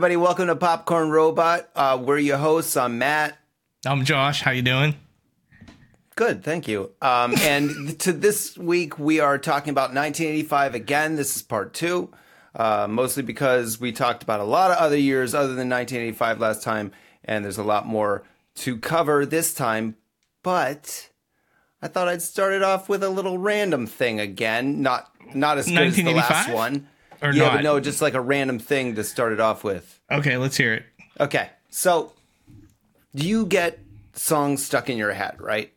everybody. Welcome to Popcorn Robot. Uh, we're your hosts. I'm Matt. I'm Josh. How you doing? Good, thank you. Um, and to this week, we are talking about 1985 again. This is part two, uh, mostly because we talked about a lot of other years other than 1985 last time, and there's a lot more to cover this time. But I thought I'd start it off with a little random thing again. Not not as good as the last one. Or yeah, not? but no, just like a random thing to start it off with. Okay, let's hear it. Okay, so do you get songs stuck in your head, right?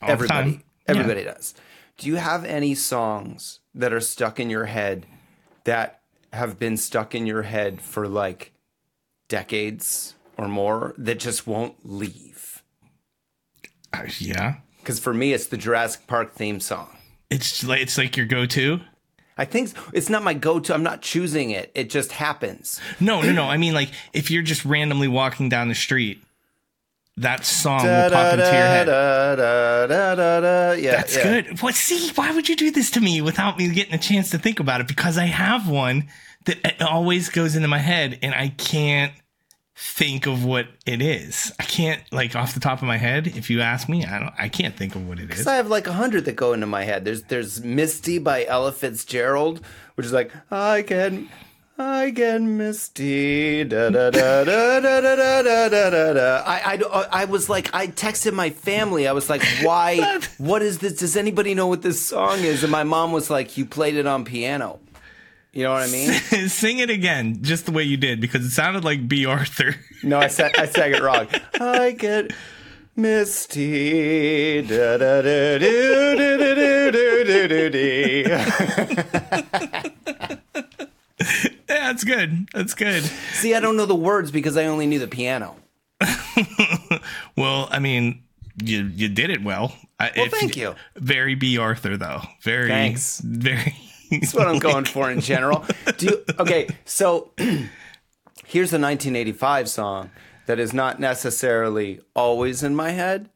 All everybody, everybody does. Do you have any songs that are stuck in your head that have been stuck in your head for like decades or more that just won't leave? Uh, yeah, Because for me, it's the Jurassic Park theme song. it's like it's like your go-to. I think it's not my go-to. I'm not choosing it. It just happens. No, no, no. I mean, like if you're just randomly walking down the street, that song will pop into your head. Da-da-da-da-da-da. Yeah, That's yeah. good. What? See, why would you do this to me without me getting a chance to think about it? Because I have one that uh, always goes into my head, and I can't think of what it is. I can't like off the top of my head. If you ask me, I don't. I can't think of what it is. I have like a hundred that go into my head. There's there's Misty by Ella Fitzgerald, which is like I can I get Misty da da da da da da da da da da da. I, I I was like I texted my family. I was like, why? what is this? Does anybody know what this song is? And my mom was like, you played it on piano. You know what I mean? Sing it again, just the way you did, because it sounded like Bea Arthur. No, I said I sang it wrong. I get misty da da da do do do do do do do. yeah, that's good. That's good. See, I don't know the words because I only knew the piano. Well, I mean, you you did it well. Well, if- thank you. Very Bea Arthur, though. Very. Thanks. Very. That's what I'm going for in general. Do you, okay, so here's a 1985 song that is not necessarily always in my head,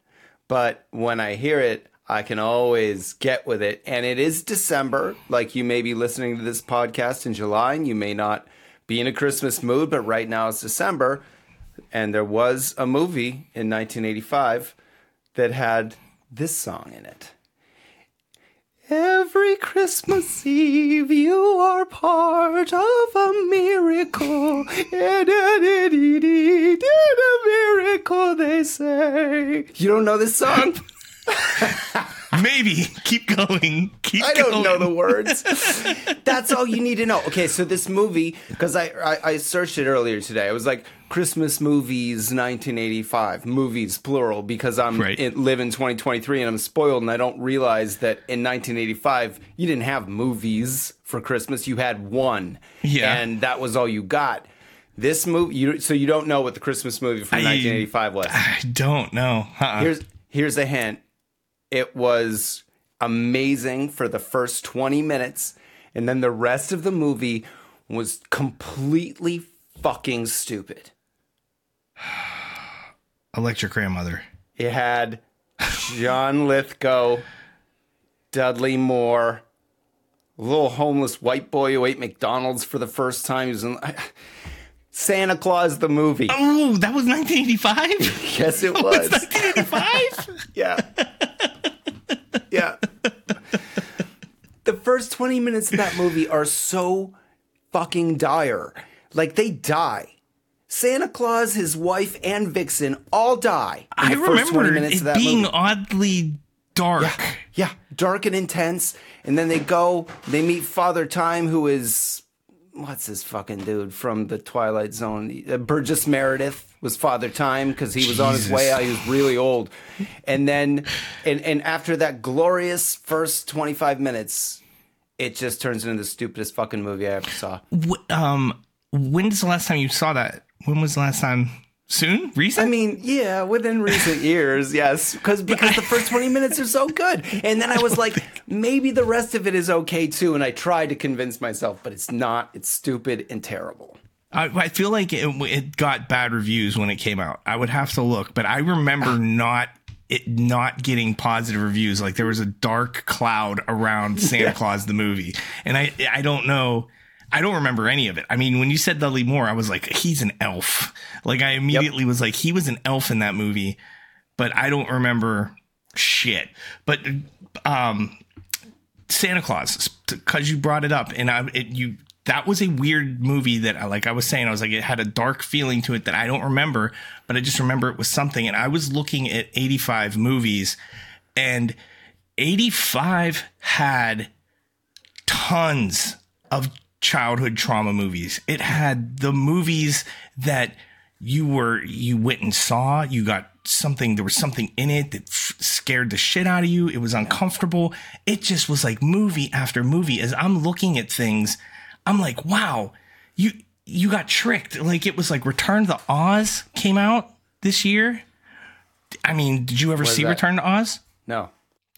but when I hear it, I can always get with it. And it is December. Like you may be listening to this podcast in July and you may not be in a Christmas mood, but right now it's December. And there was a movie in 1985 that had this song in it. Every Christmas Eve, you are part of a miracle. It a miracle, they say. You don't know this song? Maybe. Keep going. Keep I don't going. know the words. That's all you need to know. Okay, so this movie, because I, I I searched it earlier today. I was like Christmas movies 1985 movies plural because I'm Right. in, live in 2023 and I'm spoiled and I don't realize that in 1985 you didn't have movies for Christmas. You had one, Yeah. and that was all you got. This movie, you so you don't know what the Christmas movie from I- 1985 was. I don't know. Uh-uh. Here's here's a hint. It was amazing for the first 20 minutes and then the rest of the movie was completely fucking stupid. Electric Grandmother. It had John Lithgow, Dudley Moore, a little homeless white boy who ate McDonald's for the first time. He was in Santa Claus the movie. Oh, that was 1985? Yes, it oh, was. 1985? Yeah. Yeah. The first 20 minutes of that movie are so fucking dire. Like they die. Santa Claus, his wife, and Vixen all die. I the first 20 remember minutes it of that being movie. oddly dark. Yeah, dark and intense. And then they go, they meet Father Time, who is, what's this fucking dude from the Twilight Zone? Uh, Burgess Meredith was Father Time because he was on his way out. He was really old. And then, and, and after that glorious first 25 minutes, it just turns into the stupidest fucking movie I ever saw. Um, when's the last time you saw that? When was the last time? Soon? Recent? I mean, yeah, within recent years, yes, because because the first twenty minutes are so good, and then I was like, maybe the rest of it is okay too, and I tried to convince myself, but it's not. It's stupid and terrible. I, I feel like it, it got bad reviews when it came out. I would have to look, but I remember ah. not it not getting positive reviews. Like there was a dark cloud around Santa Claus the movie, and I I don't know. I don't remember any of it. I mean, when you said Dudley Moore, I was like, he's an elf. Like I immediately was like, he was an elf in that movie, but I don't remember shit. But um, Santa Claus, because you brought it up, and I it, you that was a weird movie that I like I was saying I was like it had a dark feeling to it that I don't remember but I just remember it was something and I was looking at 85 movies and 85 had tons of childhood trauma movies it had the movies that you were you went and saw you got something there was something in it that f- scared the shit out of you it was uncomfortable it just was like movie after movie as i'm looking at things I'm like, wow, you you got tricked. Like it was like Return to Oz came out this year. I mean, did you ever see that? Return to Oz? No.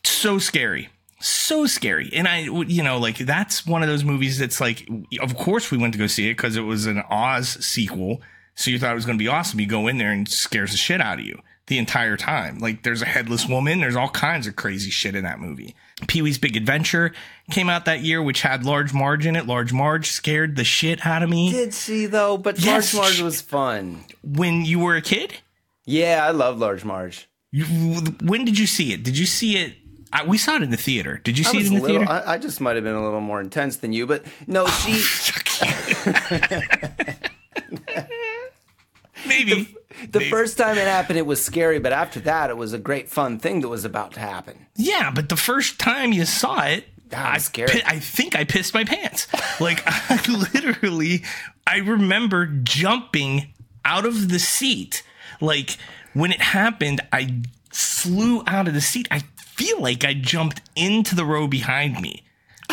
So scary. So scary. And I, you know, like that's one of those movies that's like, of course we went to go see it because it was an Oz sequel. So you thought it was going to be awesome. You go in there and scares the shit out of you the entire time. Like there's a headless woman. There's all kinds of crazy shit in that movie. Pee Wee's Big Adventure came out that year, which had Large Marge in it. Large Marge scared the shit out of me. Did see though, but Yes. Large Marge was fun. When you were a kid, Yeah, I love Large Marge. you, when did you see it? Did you see it? I, we saw it in the theater. Did you I see it in the little, theater? I, I just might have been a little more intense than you, but no, she. Maybe. The Maybe. first time it happened, it was scary, but after that, it was a great fun thing that was about to happen. Yeah, but the first time you saw it, I, pi- I think I pissed my pants. Like I literally, I remember jumping out of the seat. Like when it happened, I flew out of the seat. I feel like I jumped into the row behind me.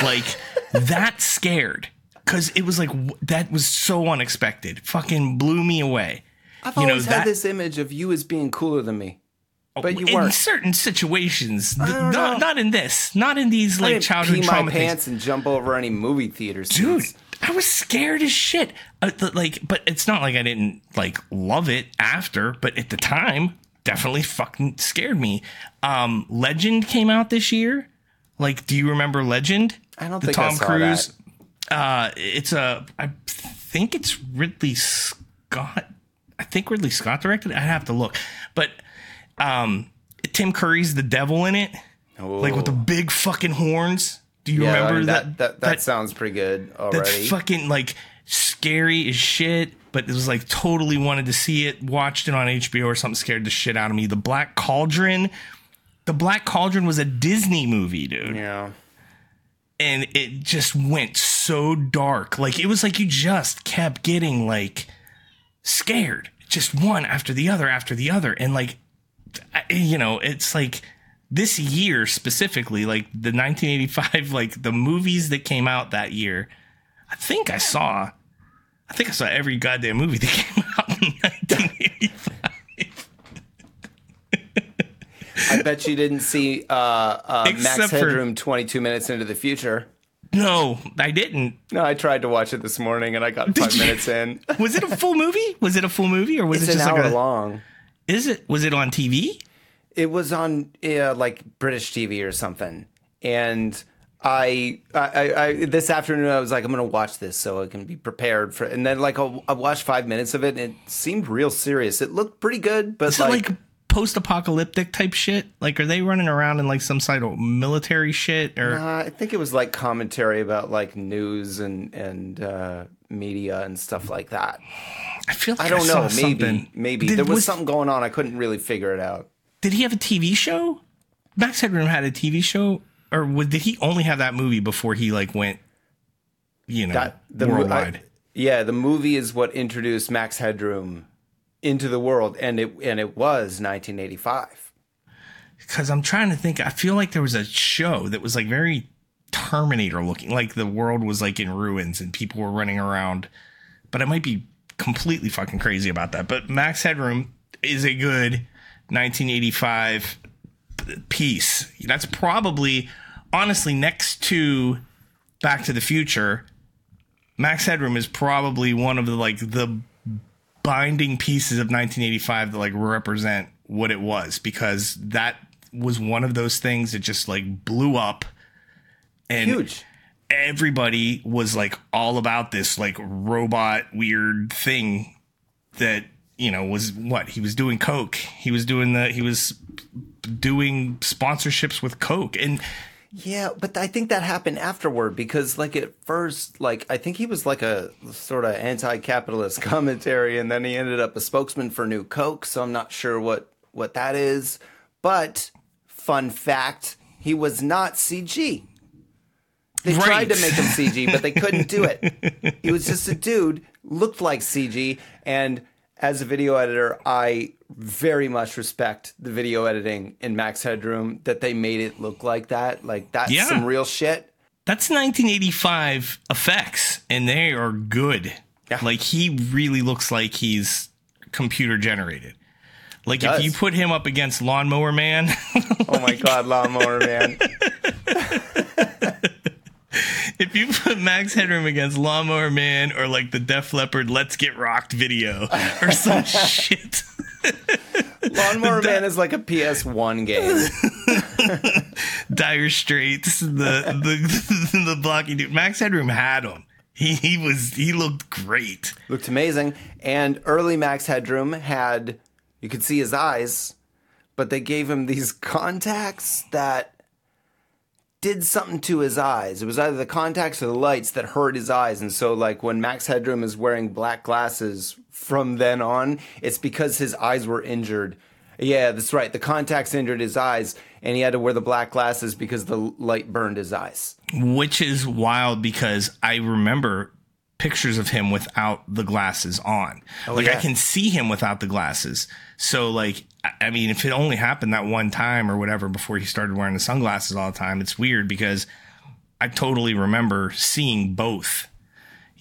Like that scared because it was like w- that was so unexpected. Fucking blew me away. I've You know, always that- had this image of you as being cooler than me, but you in weren't. certain situations, th- not not in this, not in these I like didn't childhood pee my trauma things. pants and jump over any movie theater dude seats. i was scared as shit uh, like but it's not like i didn't like love it after but at the time definitely fucking scared me. Um legend came out this year. Like do you remember legend? I don't the think I tom saw cruise uh it's a i think it's ridley scott i think ridley scott directed it. i have to look. But um tim curry's the devil in it. Like with the big fucking horns. Do you Oh. Yeah, remember that, that, that, that sounds pretty good that's fucking like scary as shit. But it was like totally wanted to see it. Watched it on HBO or something. Scared the shit out of me. The Black Cauldron. The Black Cauldron was a Disney movie, dude, yeah. and it just went so dark. Like it was like you just kept getting like scared, just one after the other after the other, and like you know, it's like this year specifically, like the 1985, like the movies that came out that year. I think I saw, I think I saw every goddamn movie that came out in 1985. I bet you didn't see uh, uh, Max Except for- Headroom 22 minutes into the future. No, I didn't. No, I tried to watch it this morning and I got five you? minutes in. Was it a full movie? Was it a full movie, or was It's it an just hour like a? long. Is it? Was it on TV? It was on uh, like British TV or something, and I, I, I, this afternoon I was like, I'm gonna watch this so I can be prepared for. And then like I, I watched five minutes of it, and it seemed real serious. It looked pretty good, but Is like, like post-apocalyptic type shit? Like, are they running around in like some side of military shit, or uh, I think it was like commentary about like news and and uh, media and stuff like that. I feel like I don't know. Maybe, something. maybe Did- there was, something going on. I couldn't really figure it out. Did he have a TV show? Max Headroom had a TV show, or did he only have that movie before he like went, you know, That the worldwide? I- yeah, the movie is what introduced Max Headroom into the world, and it and it was 1985. Because I'm trying to think. I feel like there was a show that was like very Terminator looking, like the world was like in ruins and people were running around. But I might be completely fucking crazy about that. But Max Headroom is a good 1985 p- piece. That's probably, honestly, next to Back to the Future. Max Headroom is probably one of the like the binding pieces of 1985 that like represent what it was because that was one of those things that just like blew up and Huge. everybody was like all about this like robot weird thing that you know was what he was doing coke he was doing the he was doing sponsorships with coke and Yeah, but I think that happened afterward because, like, at first, like, I think he was like a sort of anti-capitalist commentary, and then he ended up a spokesman for New Coke. So I'm not sure what what that is. But fun fact, he was not CG. They Right. tried to make him CG, but they couldn't do it. He was just a dude, looked like CG, and as a video editor, I very much respect the video editing in Max Headroom that they made it look like that. Like that's Yeah. some real shit. that's 1985 effects and they are good Yeah. like he really looks like he's computer generated like if you put him up against lawnmower man Oh my god, lawnmower man. if you put max headroom against lawnmower man or like the def leppard let's get rocked video or some shit Lawnmower man is like a PS1 game. dire straits the the the blocky dude max headroom had him he, he was he looked great Looked amazing. And early Max Headroom had you could see his eyes, but they gave him these contacts that did something to his eyes. It was either the contacts or the lights that hurt his eyes. And so like when Max Headroom is wearing black glasses from then on, it's because his eyes were injured. Yeah, that's right. The contacts injured his eyes and he had to wear the black glasses because the light burned his eyes. which is wild because I remember pictures of him without the glasses on. like I can see him without the glasses. So like I- I mean if it only happened that one time or whatever before he started wearing the sunglasses all the time, it's weird because I totally remember seeing both.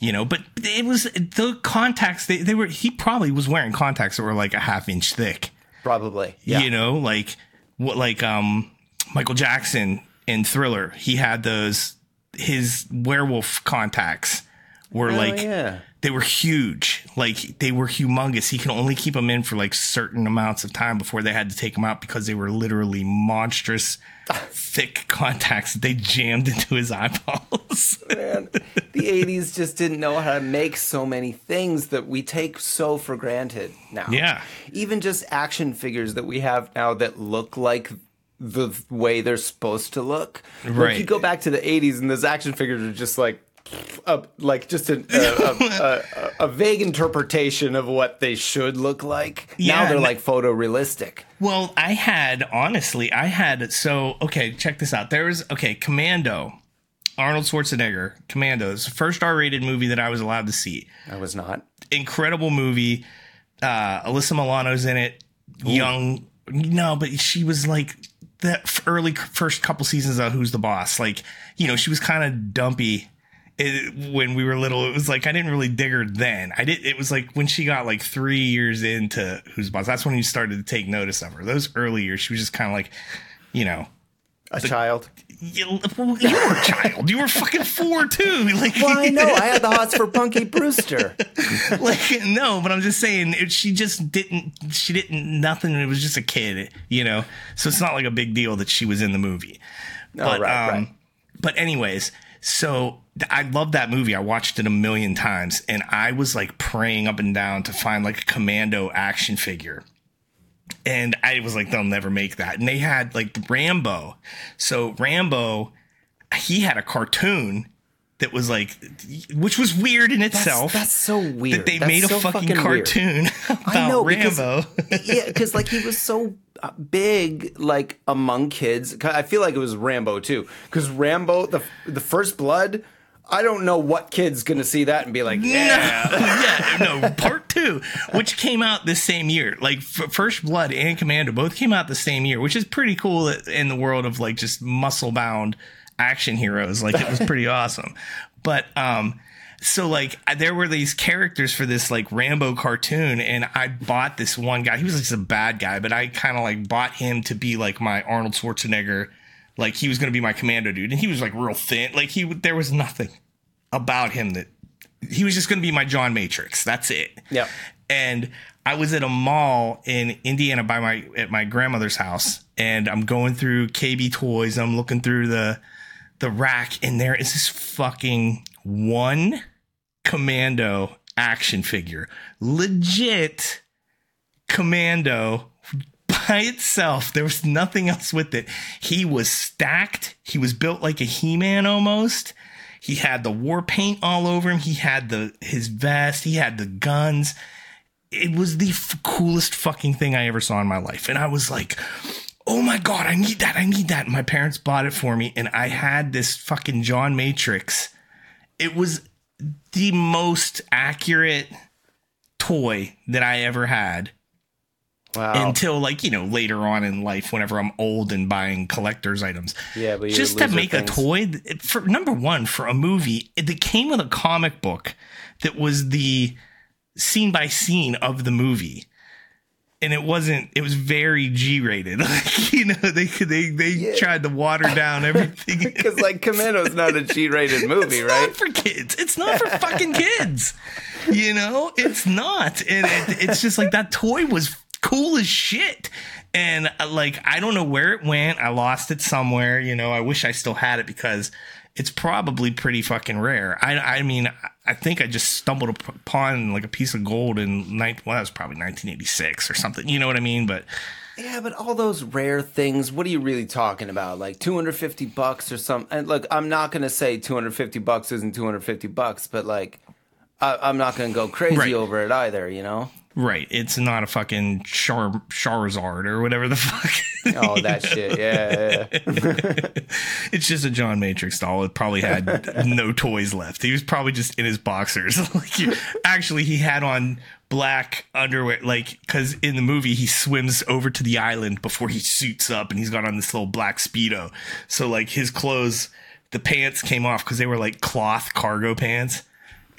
You know, but it was the contacts they, they were he probably was wearing contacts that were like a half inch thick Probably. Yeah. you know like what like um michael jackson in thriller he had those his werewolf contacts were like Oh, yeah. they were huge like they were humongous he can only keep them in for like certain amounts of time before they had to take them out because they were literally monstrous thick contacts that they jammed into his eyeballs man. The 80s just didn't know how to make so many things that we take so for granted now. Yeah. Even just action figures that we have now that look like the way they're supposed to look. Like Right. you go back to the 80s and those action figures are just like a, like just a, a, a, vague interpretation of what they should look like. Yeah, now they're like photorealistic. Well, I had honestly, I had so okay. Check this out. There was okay, Commando, Arnold Schwarzenegger, Commando. It's the first R-rated movie that I was allowed to see. I was not. Incredible movie. Uh, Alyssa Milano's in it. Young, no, but she was like the early first couple seasons of Who's the Boss. Like, you know, she was kind of dumpy. It, when we were little, it was like I didn't really dig her then. I did. It was like when she got like three years into Who's the Boss. That's when you started to take notice of her. Those early years, she was just kind of like, you know, A child. you, well, you were a child. You were fucking four too. Like, Well, I know. I had the hots for Punky Brewster. like no, but I'm just saying it, she just didn't. She didn't nothing. It was just a kid, you know. So it's not like a big deal that she was in the movie. But Oh, right, um, right. but anyways, so I love that movie. I watched it a million times, and I was like praying up and down to find like a commando action figure. And I was like, they'll never make that. And they had like Rambo. So Rambo, he had a cartoon that was like, which was weird in itself. that's so weird. that they That's made a so fucking, weird. cartoon about I know because Rambo. yeah, because like he was so uh, big, like among kids. I feel like it was Rambo too, because Rambo, the the First Blood. I don't know what kid's gonna see that and be like, yeah, yeah, no, part two, which came out the same year. Like F- First Blood and Commando both came out the same year, which is pretty cool in the world of like just muscle bound action heroes. Like it was pretty awesome. But um, so like there were these characters for this like Rambo cartoon, and I bought this one guy. He was just a bad guy, but I kind of like bought him to be like my Arnold Schwarzenegger. Like he was going to be my commando dude, and he was like real thin. Like he, there was nothing about him that he was just going to be my John Matrix. That's it. Yep. And I was at a mall in Indiana by my at my grandmother's house, and I'm going through KB Toys. I'm looking through the the rack, and there is this fucking one commando action figure. Legit commando by itself. There was nothing else with it. He was stacked. He was built like a He-Man almost. He had the war paint all over him. He had the his vest. He had the guns. It was the f- coolest fucking thing I ever saw in my life. And I was like, "Oh my god, I need that. I need that." My parents bought it for me and I had this fucking John Matrix. It was the most accurate toy that I ever had Wow. until like you know later on in life whenever i'm old and buying collector's items Yeah, but just to make your a toy for number one for a movie it that came with a comic book that was the scene by scene of the movie and it wasn't it was very g-rated like you know they they they tried to water down everything Because like Commando's not a G-rated movie, right? it's right? not for kids. It's not for fucking kids. You know, it's not. And it, it's just like that toy was cool as shit. And uh, like, I don't know where it went. I lost it somewhere. You know, I wish I still had it because it's probably pretty fucking rare. I, I mean, I think I just stumbled upon like a piece of gold in night. Well, that was probably 1986 or something. You know what I mean? But Yeah, but all those rare things, what are you really talking about? Like 250 bucks or something? And look, I'm not going to say 250 bucks isn't 250 bucks, but like, I, I'm not going to go crazy Right. over it either, you know? Right, it's not a fucking Char- Charizard or whatever the fuck. Oh, that shit. Yeah, it's just a John Matrix doll. It probably had no toys left. He was probably just in his boxers. like, actually, he had on black underwear, like because in the movie he swims over to the island before he suits up, and he's got on this little black speedo. So like his clothes, the pants came off because they were like cloth cargo pants.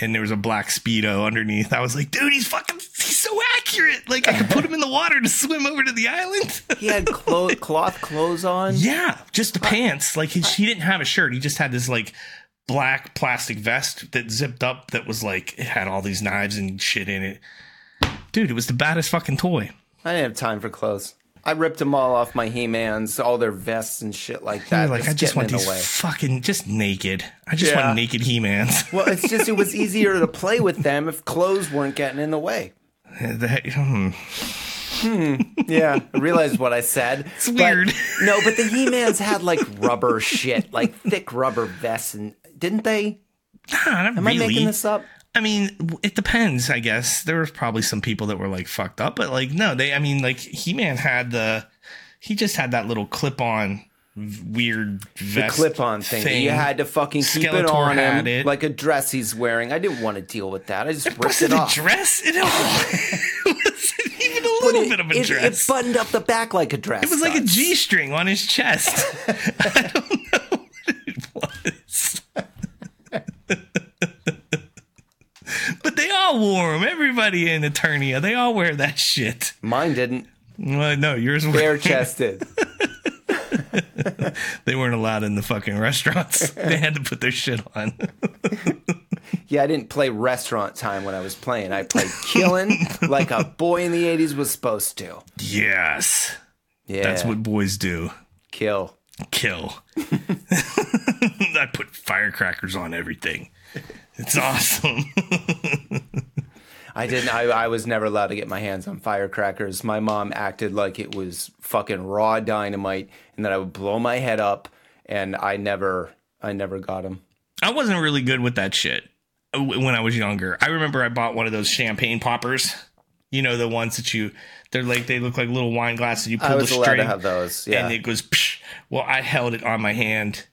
And there was a black speedo underneath. I was like, dude, he's fucking, he's so accurate. Like, I could put him in the water to swim over to the island. He had clo- cloth clothes on. Yeah, just the pants. Like he, he didn't have a shirt. He just had this like black plastic vest that zipped up that was like it had all these knives and shit in it. Dude, it was the baddest fucking toy. I didn't have time for clothes. I ripped them all off my He-Mans, all their vests and shit like that. You're like, I just want these the fucking just naked. I just Yeah. want naked He-Mans. Well, it's just it was easier to play with them if clothes weren't getting in the way. The- hmm. Yeah, I realized what I said. It's weird. no, but the He-Mans had like rubber shit, like thick rubber vests, and didn't they? Nah, not Am really. I making this up? I mean, it depends, I guess. There was probably some people that were like fucked up, but like, no, they, I mean, like, He Man had the, he just had that little clip on weird The clip-on thing. You had to fucking keep it on him it. like a dress he's wearing. I didn't want to deal with that. I just ripped wasn't it a off. dress at all. it wasn't even a little it, bit of a it- dress. It buttoned up the back like a dress. It was like a does. G string on his chest. I don't know what it was. but they all wore them. Everybody in Eternia, they all wear that shit. Mine didn't. Well, no, yours were. Bare chested. They weren't allowed in the fucking restaurants. they had to put their shit on. Yeah, I didn't play restaurant time when I was playing. I played killing like a boy in the 80s was supposed to. yes. Yeah. That's what boys do. kill. Kill. I put firecrackers on everything. It's awesome. I didn't I, I was never allowed to get my hands on firecrackers. My mom acted like it was fucking raw dynamite and that I would blow my head up and I never I never got them. I wasn't really good with that shit uh, when I was younger. I remember I bought one of those champagne poppers. You know the ones that you they're like they look like little wine glasses. You pull I the was allowed string to have those. Yeah. and it goes. Psh. Well, I held it on my hand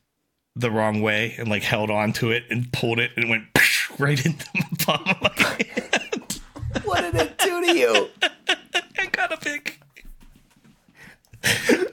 the wrong way and like held onto it and pulled it and it went psh, right into the palm of my hand. what did it do to you? I got a big.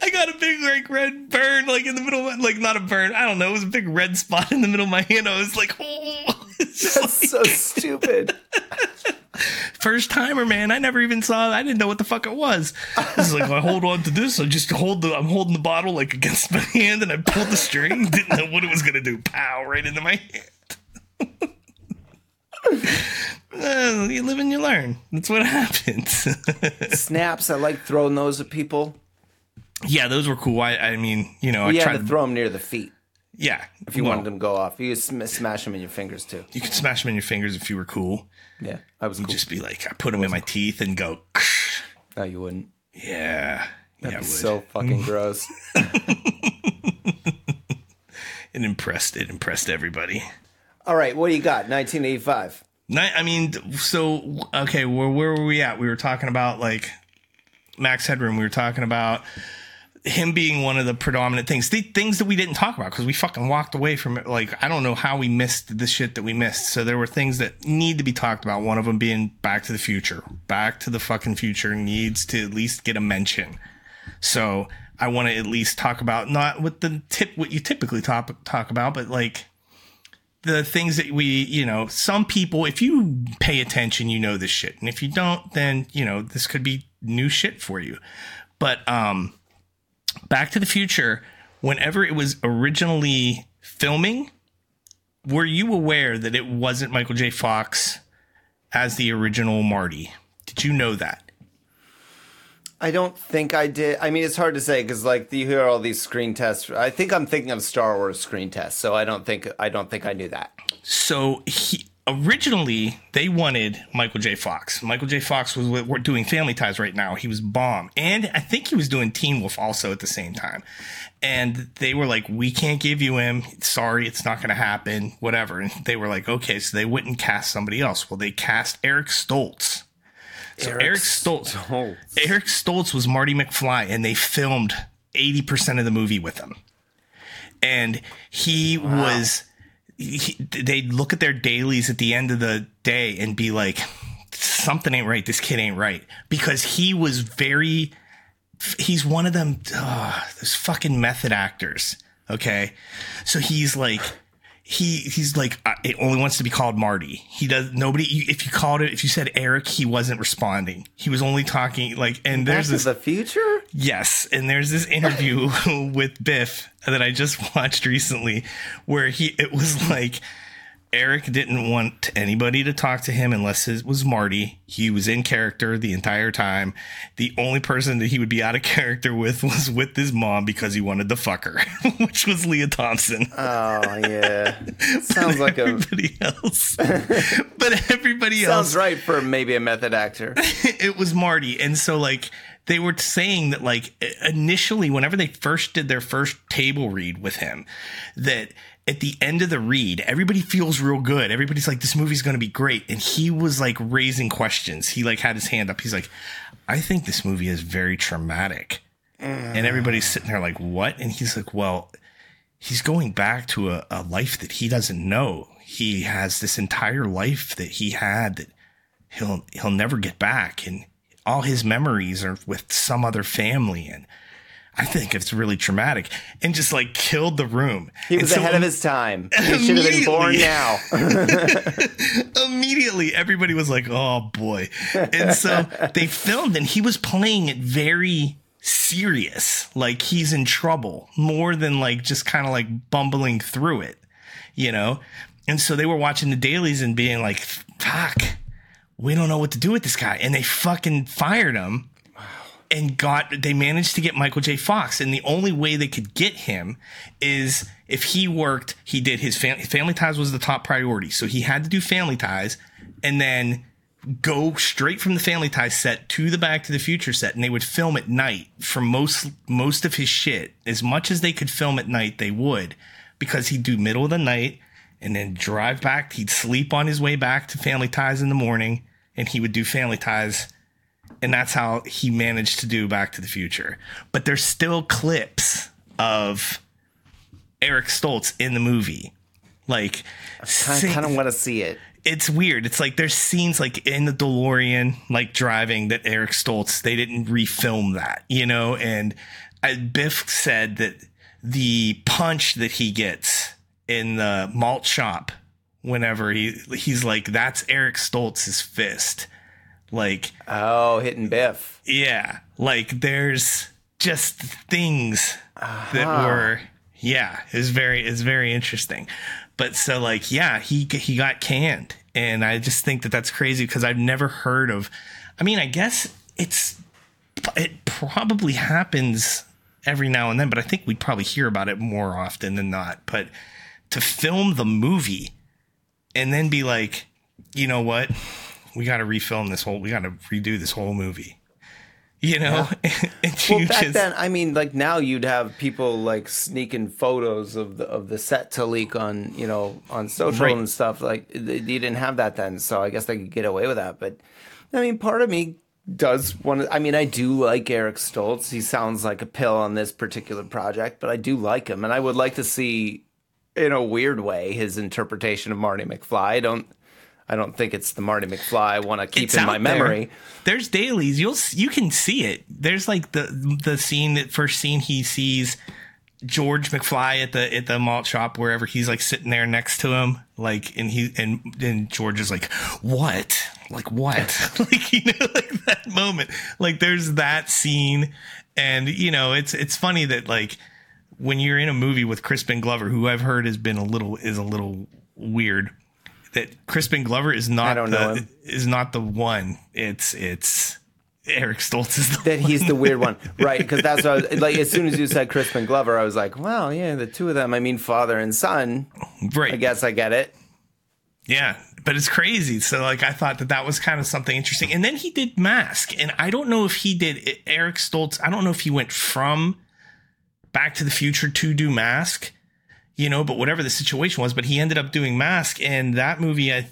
I got a big like red burn like in the middle of like not a burn I don't know it was a big red spot in the middle of my hand I was like oh That's so stupid. first timer, man. I never even saw. I didn't know what the fuck it was. It's like I hold on to this. I just hold the. I'm holding the bottle like against my hand, and I pulled the string. Didn't know what it was gonna do. Pow! Right into my hand. Uh, you live and you learn. That's what happens. Snaps, I like throwing those at people. Yeah, those were cool. I, I mean, you know, I You had tried. to throw them near the feet. Yeah. If you wanted them to go off, you could sm- smash them in your fingers too. you could smash them in your fingers if you were cool. Yeah, I was cool. Just be like, I put them in my teeth and go, no, you wouldn't. yeah. Yeah, I would. So fucking gross. it impressed it impressed everybody. All right, what do you got? 1985. Ni- I mean, so okay, where where were we at? We were talking about like Max Headroom. We were talking about him being one of the predominant things, the things that we didn't talk about because we fucking walked away from it. Like I don't know how we missed the shit that we missed. So there were things that need to be talked about. One of them being Back to the Future. Back to the fucking Future needs to at least get a mention. So I want to at least talk about not with the tip what you typically talk talk about, but like the things that we, you know, some people, if you pay attention, you know this shit. And if you don't, then, you know, this could be new shit for you. But um Back to the Future, whenever it was originally filming, were you aware that it wasn't Michael J. Fox as the original Marty? Did you know that? I don't think I did. I mean, it's hard to say because like you hear all these screen tests. I think I'm thinking of Star Wars screen tests, so I don't think I don't think I knew that. So he originally they wanted Michael J. Fox. Michael J. Fox was we're doing Family Ties right now. He was bomb, and I think he was doing Teen Wolf also at the same time. And they were like, "We can't give you him. Sorry, it's not going to happen. Whatever." And they were like, "Okay," so they wouldn't cast somebody else. Well, they cast Eric Stoltz. So Eric, Eric Stoltz. Stoltz. Eric Stoltz was Marty McFly, and they filmed eighty percent of the movie with him. And he was he, they'd look at their dailies at the end of the day and be like, something ain't right. This kid ain't right because he was very. He's one of them. Uh, those fucking method actors. Okay, so he's like. He he's like uh, it only wants to be called Marty. He does nobody. If you called it, if you said Eric, he wasn't responding. He was only talking like. And there's to this the future. Yes, and there's this interview with Biff that I just watched recently where he it was like Eric didn't want anybody to talk to him unless it was Marty. He was in character the entire time. The only person that he would be out of character with was with his mom because he wanted to fuck her, which was Lea Thompson. Oh yeah, sounds like a everybody else. but everybody else sounds right for maybe a method actor. it was Marty. And so like they were saying that like initially whenever they first did their first table read with him that at the end of the read everybody feels real good. Everybody's like this movie's going to be great. And he was like raising questions. He like had his hand up. He's like i think this movie is very traumatic. And everybody's sitting there like what? And he's like well he's going back to a, a life that he doesn't know. He has this entire life that he had that he'll he'll never get back. And all his memories are with some other family and I think it's really traumatic and just like killed the room. He was so ahead of his time. He should have been born now. immediately everybody was like, "Oh boy." And so they filmed and he was playing it very serious, like he's in trouble more than like just kind of like bumbling through it, you know? And so they were watching the dailies and being like, "Fuck. We don't know what to do with this guy." And they fucking fired him and got they managed to get Michael J. Fox, and the only way they could get him is if he worked. He did his fam- Family Ties was the top priority, so he had to do Family Ties, and then go straight from the Family Ties set to the Back to the Future set, and they would film at night for most most of his shit. As much as they could film at night, they would because he'd do middle of the night and then drive back. He'd sleep on his way back to Family Ties in the morning, and he would do Family Ties and that's how he managed to do Back to the Future. But there's still clips of Eric Stoltz in the movie. Like, I kind of want to see it. it's weird. It's like there's scenes like in the DeLorean, like driving that Eric Stoltz, they didn't refilm that, you know? And I, Biff said that the punch that he gets in the malt shop whenever he he's like, that's Eric Stoltz's fist. Like, Oh, hitting Biff. yeah, like there's just things that uh-huh. were yeah, it's very it's very interesting. But so like yeah, he he got canned and I just think that that's crazy because I've never heard of I mean, I guess it's it probably happens every now and then, but I think we'd probably hear about it more often than not. But to film the movie and then be like, you know what? We got to refilm this whole, we got to redo this whole movie. You know, and Well, you back just- then, I mean, like now you'd have people like sneaking photos of the of the set to leak on you know on social Right. and stuff. Like they, you didn't have that then, so I guess they could get away with that. But I mean, part of me does want. I mean, I do like Eric Stoltz. He sounds like a pill on this particular project, but I do like him, and I would like to see, in a weird way, his interpretation of Marty McFly. I don't. I don't think it's the Marty McFly I want to keep It's in my out there. memory. There's dailies. You'll you can see it. There's like the the scene that first scene he sees George McFly at the at the malt shop wherever he's like sitting there next to him like and he and and George is like what like what like you know like that moment like there's that scene and you know it's it's funny that like when you're in a movie with Crispin Glover who I've heard has been a little is a little weird that Crispin Glover is not I don't the, know him. is not the one. It's it's Eric Stoltz is the that he's the weird one, right? Because that's what I was, like. As soon as you said Crispin Glover, I was like, "Well, yeah, the two of them. I mean, father and son. right. I guess I get it." Yeah, but it's crazy. So like I thought that that was kind of something interesting. And then he did Mask, and I don't know if he did Eric Stoltz. I don't know if he went from Back to the Future to do Mask, you know. But whatever the situation was, but he ended up doing Mask, and that movie, I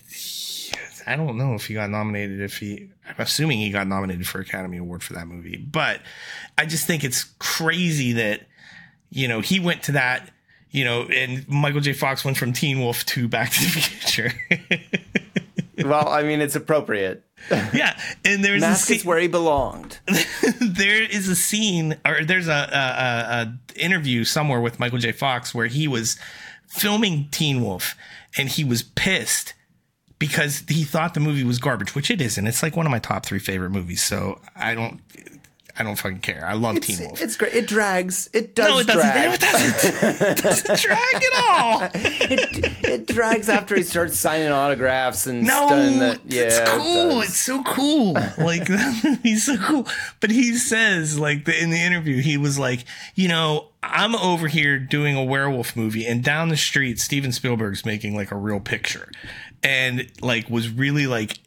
I don't know if he got nominated. If he, I'm assuming he got nominated for Academy Award for that movie. But I just think it's crazy that you know he went to that. You know, and Michael J. Fox went from Teen Wolf to Back to the Future. Well, I mean, it's appropriate. yeah, and there's a Mask scene, is where he belonged. there is a scene or there's a, a, a, a interview somewhere with Michael J. Fox where he was filming Teen Wolf and he was pissed because he thought the movie was garbage, which it isn't. It's like one of my top three favorite movies, so I don't I don't fucking care. I love Teen Wolf. It's great. It drags. It does no, it doesn't. drag. It doesn't. it doesn't drag at all. it, it drags after he starts signing autographs and No, that- yeah, it's cool. does. It's so cool. Like he's so cool. But he says, like the, in the interview, he was like, you know, I'm over here doing a werewolf movie, and down the street, Steven Spielberg's making like a real picture, and like was really like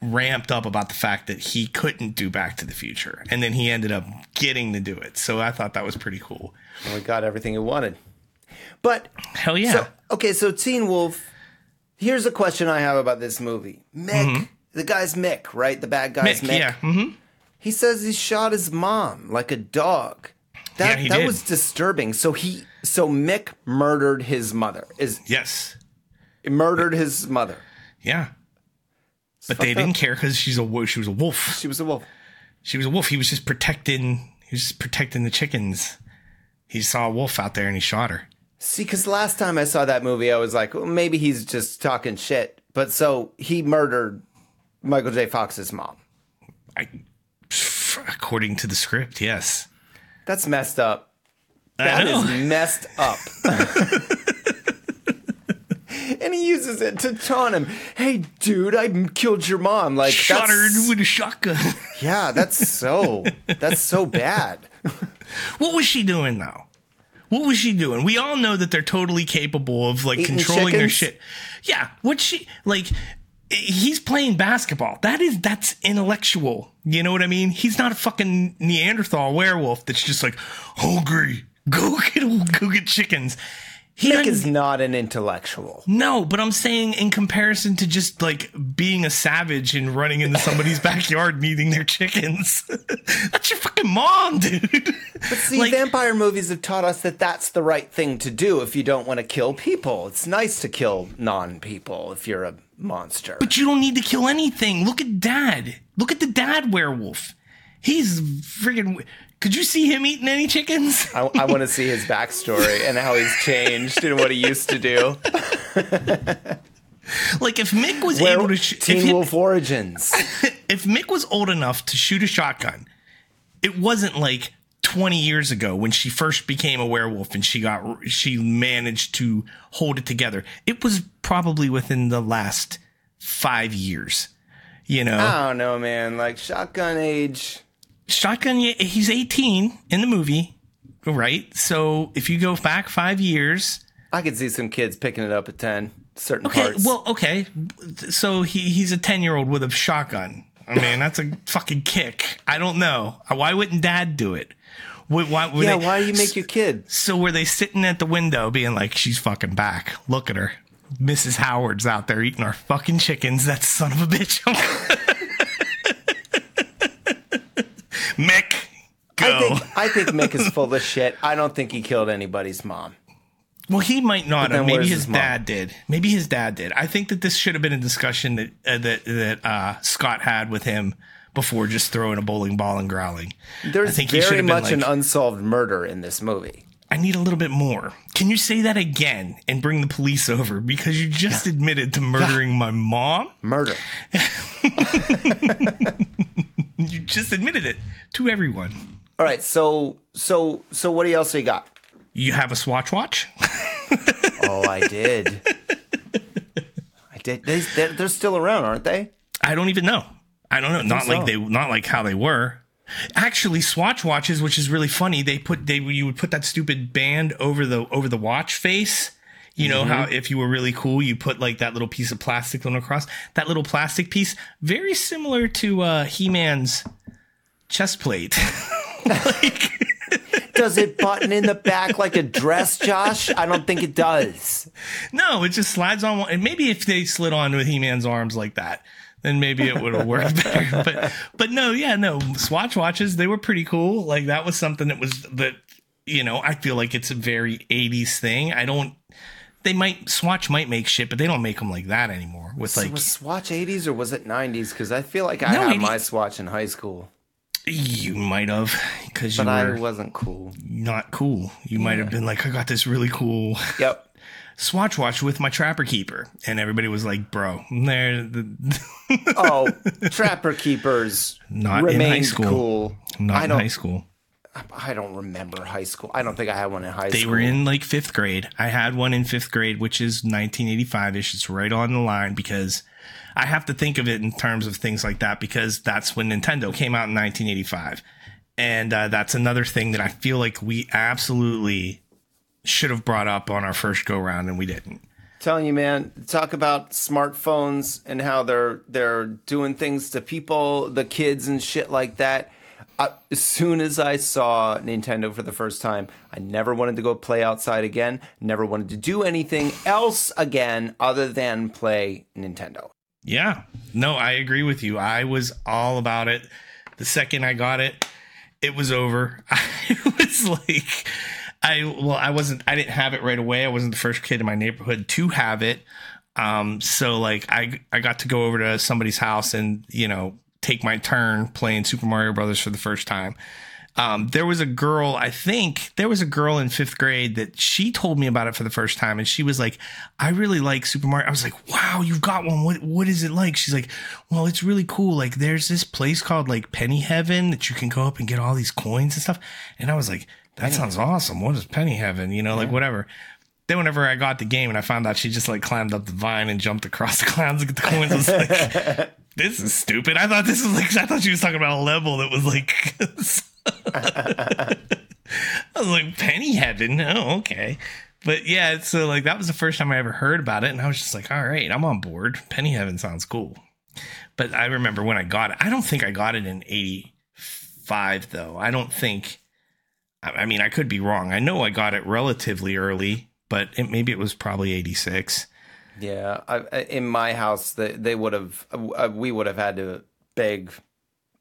ramped up about the fact that he couldn't do Back to the Future, and then he ended up getting to do it. So I thought that was pretty cool. we got everything he wanted. But Hell yeah. So, okay, so Teen Wolf. Here's a question I have about this movie. Mick, the guy's Mick, right? The bad guy's Mm-hmm. Mick, Mick. yeah. hmm He says he shot his mom like a dog. That Yeah, he that did. was disturbing. So he so Mick murdered his mother. Is Yes. murdered his mother. Yeah. But they up. didn't care because she's a she was a wolf. She was a wolf. She was a wolf. He was just protecting. He was just protecting the chickens. He saw a wolf out there and he shot her. See, because last time I saw that movie, I was like, well, maybe he's just talking shit. But so he murdered Michael J. Fox's mom. I, according to the script, yes. That's messed up. That is messed up. and he uses it to taunt him. Hey, dude, I killed your mom. Like, Shot her with a shotgun. yeah, that's so, that's so bad. what was she doing though? What was she doing? We all know that they're totally capable of like Eating controlling their shit. Yeah. What she like? He's playing basketball. That is that's intellectual. You know what I mean? He's not a fucking Neanderthal werewolf that's just like hungry. Go get go get chickens. He Nick is not an intellectual. No, but I'm saying in comparison to just like being a savage and running into somebody's backyard and eating their chickens. That's your fucking mom, dude. But see, Like- vampire movies have taught us that that's the right thing to do if you don't want to kill people. It's nice to kill non people if you're a monster. But you don't need to kill anything. Look at dad. Look at the dad werewolf. He's friggin' could you see him eating any chickens? I, I want to see his backstory and how he's changed and what he used to do. Like if Mick was Where, able to sh- if, Teen he- Wolf Origins. if Mick was old enough to shoot a shotgun, it wasn't like 20 years ago when she first became a werewolf and she got she managed to hold it together. It was probably within the last 5 years. You know, I don't know, man. Like shotgun age. Shotgun he's 18 in the movie right? So if you go back five years, I could see some kids picking it up at 10, certain okay, parts. well, okay, so he he's a ten year old with a shotgun. I mean, that's a fucking kick. I don't know. Why wouldn't Dad do it? Why, why, yeah, they- why do you make your kid? So were they sitting at the window being like, she's fucking back. Look at her. Mrs. Howard's out there eating our fucking chickens. That son of a bitch. Mick, go. I think I think Mick is full of shit. I don't think he killed anybody's mom. well, he might not have. Maybe his, his dad did. Maybe his dad did. I think that this should have been a discussion that uh, that that uh, Scott had with him before just throwing a bowling ball and growling. There's I think very much an unsolved murder in this movie. I need a little bit more. Can you say that again and bring the police over because you just admitted to murdering my mom? Murder. You just admitted it to everyone. All right, so so so what else you got? You have a Swatch watch? Oh, I did. I did. They, they're, they're still around, aren't they? I don't even know. I don't know. Not like so. they not like how they were. Actually, Swatch watches, which is really funny, they put they you would put that stupid band over the over the watch face. You know how if you were really cool, you put like that little piece of plastic going across. That little plastic piece, very similar to uh, He-Man's chest plate. like, Does it button in the back like a dress, Josh? I don't think it does. no, it just slides on. one- And maybe if they slid on with He-Man's arms like that, then maybe it would have worked better. But but no, yeah, no. Swatch watches, they were pretty cool. Like that was something that was that you know, I feel like it's a very 80s thing. I don't they might Swatch might make shit, but they don't make them like that anymore. With like was Swatch 80s or was it 90s? Because I feel like I No, had 80 my Swatch in high school, you might have because you but I wasn't cool. not cool. You might have been like, I got this really cool Yep. Swatch watch with my Trapper Keeper, and everybody was like, "Bro, there." The, Oh, Trapper Keepers Not in high school. cool. not I in high school. I don't remember high school. I don't think I had one in high They school. They were in like fifth grade. I had one in fifth grade, which is 1985 ish. It's right on the line because I have to think of it in terms of things like that because that's when Nintendo came out in 1985. And uh, that's another thing that I feel like we absolutely should have brought up on our first go round and we didn't. telling you, man. Talk about smartphones and how they're they're doing things to people, the kids and shit like that. As soon as I saw Nintendo for the first time, I never wanted to go play outside again. Never wanted to do anything else again other than play Nintendo. Yeah. No, I agree with you. I was all about it. The second I got it, it was over. I was like I well, I wasn't I didn't have it right away. I wasn't the first kid in my neighborhood to have it. Um so like I I got to go over to somebody's house and, you know, take my turn playing Super Mario Brothers for the first time. Um, there was a girl, I think there was a girl in fifth grade that she told me about it for the first time, and she was like, "I really like Super Mario." I was like, "Wow, you've got one. What what is it like?" She's like, "Well, it's really cool. Like, there's this place called like Penny Heaven that you can go up and get all these coins and stuff." And I was like, "That sounds awesome. What is Penny Heaven? You know, like whatever." Then whenever I got the game and I found out she just like climbed up the vine and jumped across the clouds to get the coins, I was like, "This is stupid." I thought this was like I thought she was talking about a level that was like. I was like, Penny Heaven. Oh, okay. But yeah, so like that was the first time I ever heard about it, and I was just like, all right, I'm on board. Penny Heaven sounds cool. But I remember when I got it. I don't think I got it in '85 though. I don't think. I mean, I could be wrong. I know I got it relatively early, but it, maybe it was probably '86. Yeah, I, in my house, they, they would have, uh, we would have had to beg,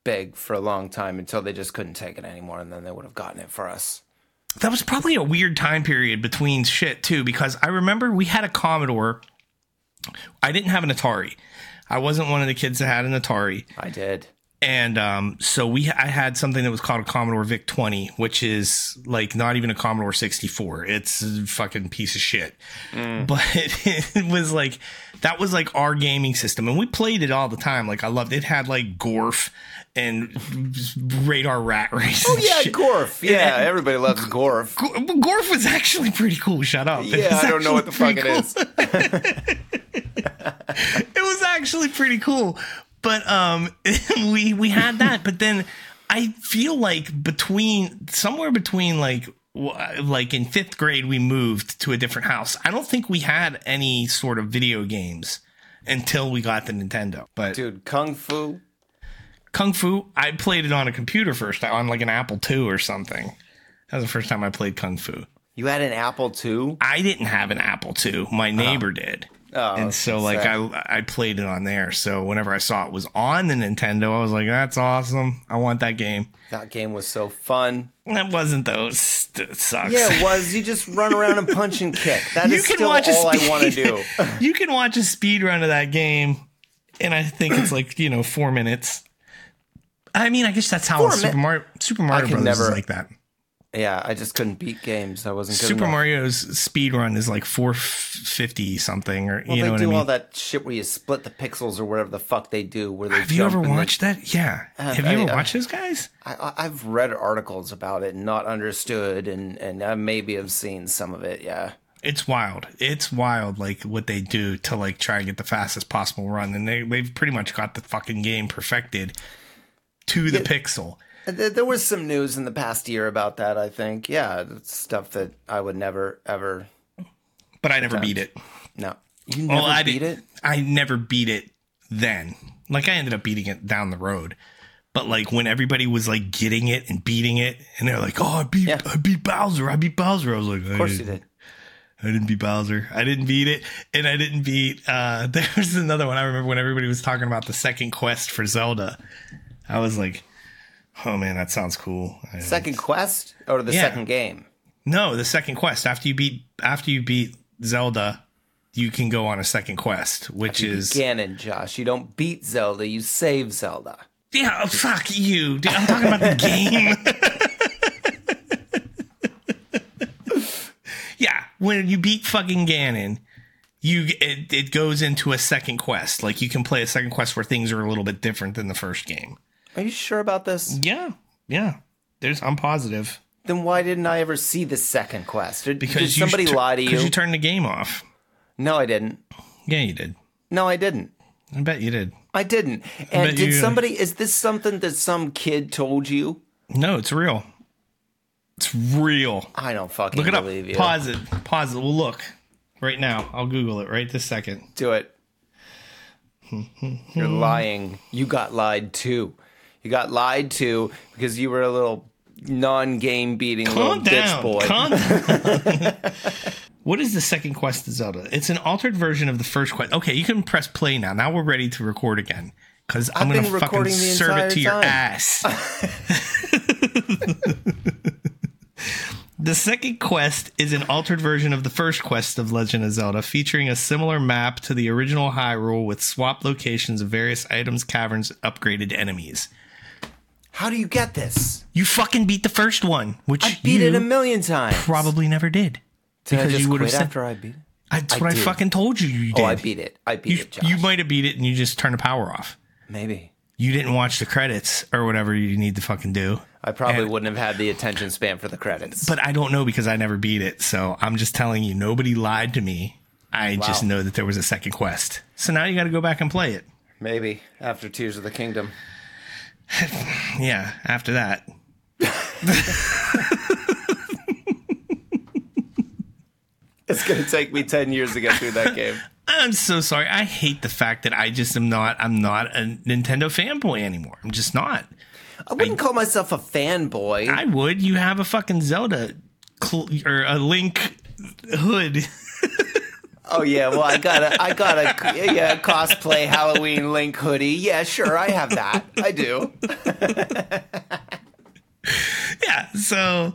beg for a long time until they just couldn't take it anymore, and then they would have gotten it for us. That was probably a weird time period between shit too, because I remember we had a Commodore. I didn't have an Atari. I wasn't one of the kids that had an Atari. I did. And um, so we I had something that was called a Commodore VIC 20, which is like not even a Commodore 64. It's a fucking piece of shit. But it was like that was like our gaming system, and we played it all the time. Like I loved it. It had like Gorf and Radar Rat Race. Oh yeah, shit. Gorf. Yeah, everybody loves Gorf. Gorf was actually pretty cool. Shut up. Yeah, I don't know what the fuck it pretty is. it was actually pretty cool. But um we we had that, but then I feel like between somewhere between like like in fifth grade, we moved to a different house. I don't think we had any sort of video games until we got the Nintendo. But Dude, Kung Fu. Kung Fu, I played it on a computer first, on like an Apple II or something. That was the first time I played Kung Fu. You had an Apple too? I didn't have an Apple II. My neighbor did. Oh, and so like sad. I I played it on there. So whenever I saw it was on the Nintendo, I was like, that's awesome. I want that game. that game was so fun. That wasn't those. It sucks. Yeah, it was. You just run around and punch and kick. That you is can still watch all I want to do. you can watch a speed run of that game, and I think it's like you know four minutes. I mean, I guess that's how Super Mario Super Mario Brothers never- is like that. Yeah, I just couldn't beat games. I wasn't good Super enough. Mario's speed run is like four fifty something, or Well, you know what do I mean. all that shit where you split the pixels or whatever the fuck they do. Where they Have you ever and they- watched that? Yeah. Uh, Have you I- ever I- watched those guys? I, I- I've read articles about it and not understood, and and I maybe have seen some of it. Yeah, It's wild. It's wild, like what they do to like try and get the fastest possible run, and they they've pretty much got the fucking game perfected to the pixel. There, there was some news in the past year about that. I think. Yeah, it's stuff that I would never ever. But I never beat it. No, you never Well, I beat did- it. I never beat it then. Like I ended up beating it down the road. But like when everybody was like getting it and beating it, and they're like, "Oh, I beat, Yeah. I beat Bowser, I beat Bowser." I was like, Of course you did. I didn't beat Bowser. I didn't beat it, and I didn't beat. uh There was another one. I remember when everybody was talking about the second quest for Zelda. I was like, "Oh man, that sounds cool." Second quest or the Yeah. second game? no, the second quest after you beat after you beat Zelda, you can go on a second quest, which is Ganon, Josh. You don't beat Zelda. You save Zelda. yeah. oh, Fuck you, dude. I'm talking about the game. yeah, when you beat fucking Ganon, you it, it goes into a second quest. Like you can play a second quest where things are a little bit different than the first game. Are you sure about this? Yeah, yeah. There's I'm positive Then why didn't I ever see the second quest? Did, because did somebody you tur- lie to because you? you turned the game off. no, I didn't. Yeah, you did. No, I didn't. I bet you did. I didn't. And bet did you- somebody? Is this something that some kid told you? No, it's real. It's real. I don't fucking Look it up. believe you. Pause it. Pause it. We'll look right now. I'll Google it right this second. Do it. You're lying. You got lied to. You got lied to because you were a little non-game beating little bitch boy. Calm down. what is the second quest to Zelda? It's an altered version of the first quest. Okay, you can press play now. Now we're ready to record again. Because I'm going to fucking serve it to your ass. the second quest is an altered version of the first quest of Legend of Zelda, featuring a similar map to the original Hyrule with swapped locations of various items, caverns, upgraded enemies. How do you get this? You fucking beat the first one, which I beat it a million times. probably never did. Did I because just you would have said- after I beat it? That's I what I fucking told you you oh, did. Oh, I beat it. I beat you, it, Josh. you might have beat it and you just turned the power off. Maybe. You didn't watch the credits or whatever you need to fucking do. I probably And- wouldn't have had the attention span for the credits. But I don't know because I never beat it. So I'm just telling you, nobody lied to me. I just know that there was a second quest. So now you got to go back and play it. Maybe after Tears of the Kingdom. Yeah, after that. It's gonna take me ten years to get through that game. I'm so sorry. I hate the fact that I just am not I'm not a Nintendo fanboy anymore. I'm just not. I wouldn't call myself a fanboy. I would. You have a fucking Zelda cl- or a Link hood. Oh yeah, well I got a I got a yeah cosplay Halloween Link hoodie. Yeah, sure, I have that. I do. yeah. So,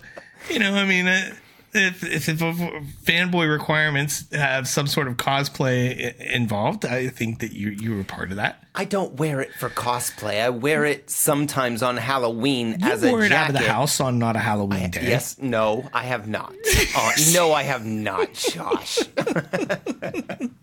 you know, I mean, uh, if, if, if fanboy requirements have some sort of cosplay involved, I think that you you were part of that. I don't wear it for cosplay. I wear it sometimes on Halloween You as wore a it out of the house on not a Halloween day. Yes, no, I have not. Uh, no, I have not, Josh.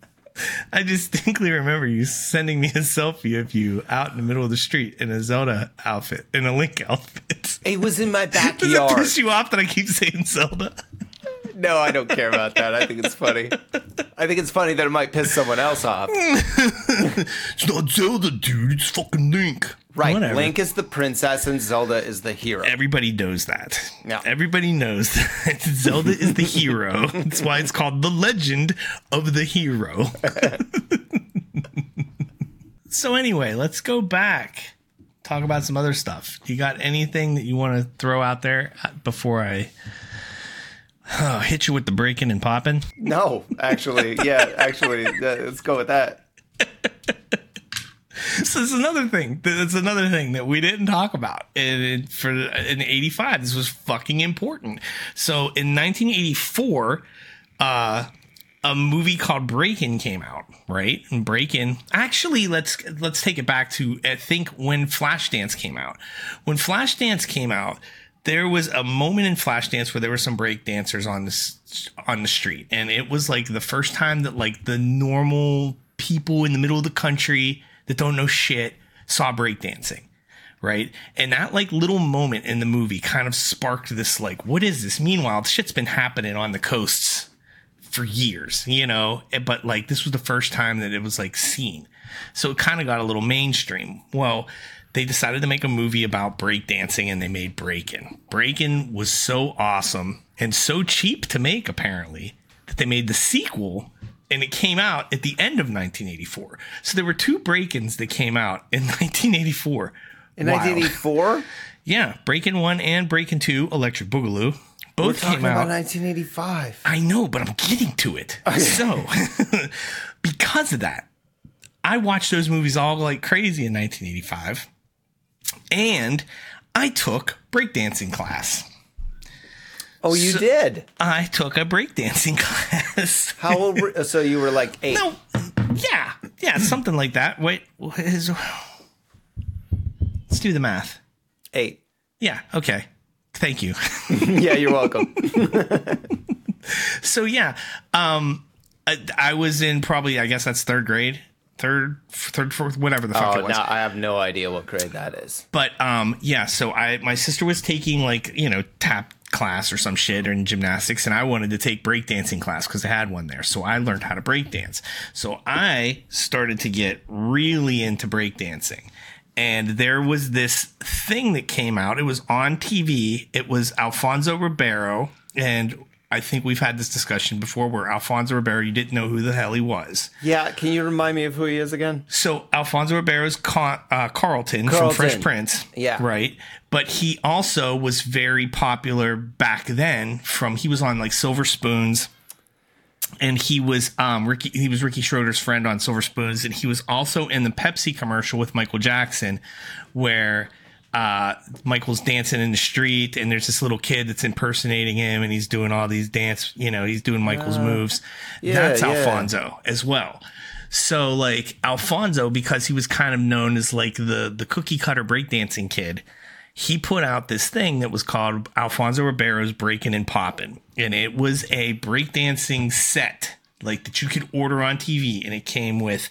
I distinctly remember you sending me a selfie of you out in the middle of the street in a Zelda outfit, in a Link outfit. It was in my backyard. Does it piss you off that I keep saying Zelda? No, I don't care about that. I think it's funny. I think it's funny that it might piss someone else off. It's not Zelda, dude. It's fucking Link. Right. Whatever. Link is the princess and Zelda is the hero. Everybody knows that. Yeah. Everybody knows that Zelda is the hero. That's why it's called The Legend of the Hero. so, anyway, let's go back. Talk about some other stuff. You got anything that you want to throw out there uh, before I oh, hit you with the breaking and popping? No, actually, yeah, actually, let's go with that. So this is another thing. That's another thing that we didn't talk about. And for in '85, this was fucking important. So in 1984, uh, a movie called Breakin' came out, right? And Breakin' actually let's let's take it back to I think when Flashdance came out. When Flashdance came out, there was a moment in Flashdance where there were some break dancers on this on the street, and it was like the first time that like the normal people in the middle of the country that don't know shit saw breakdancing right? And that like little moment in the movie kind of sparked this like, what is this? Meanwhile, shit's been happening on the coasts for years, you know, Eh, but like this was the first time that it was like seen. So it kind of got a little mainstream. Well, they decided to make a movie about breakdancing and they made Breakin'. Breakin' was so awesome and so cheap to make apparently that they made the sequel and it came out at the end of 1984. So there were two break-ins that came out in 1984. In Wild. 1984, Yeah, Breakin' 1 and Breakin' 2 Electric Boogaloo both talking came about out 1985. I know, but I'm getting to it. So, because of that, I watched those movies all like crazy in 1985. And I took breakdancing class. Oh, you did. I took a breakdancing class. How old? Were, so you were like eight. no, yeah, yeah, something like that. Wait, what is, let's do the math. Eight. Yeah, okay. Thank you. Yeah, you're welcome. so yeah, um, I, I was in probably I guess that's third grade, third, third, fourth, whatever the fuck oh, it was. now I have no idea what grade that is. But um, yeah. So I my sister was taking like you know tap class or some shit or in gymnastics, and I wanted to take breakdancing class because I had one there. So I learned how to breakdance. So I started to get really into breakdancing. And there was this thing that came out. It was on TV. It was Alfonso Ribeiro. And I think we've had this discussion before where Alfonso Ribeiro, you didn't know who the hell he was. Yeah, can you remind me of who he is again? So Alfonso Ribeiro's Con- uh, Carlton, from Fresh Prince, Yeah. right. But he also was very popular back then. From he was on like Silver Spoons, and he was um Ricky. He was Ricky Schroder's friend on Silver Spoons, and he was also in the Pepsi commercial with Michael Jackson, where. Uh, Michael's dancing in the street, and there's this little kid that's impersonating him, and he's doing all these dance. You know, he's doing Michael's moves. yeah, that's yeah. Alfonso as well. So like Alfonso, because he was kind of known as like the the cookie cutter breakdancing kid, he put out this thing that was called Alfonso Ribeiro's Breaking and Popping, And it was a breakdancing set like that you could order on TV and it came with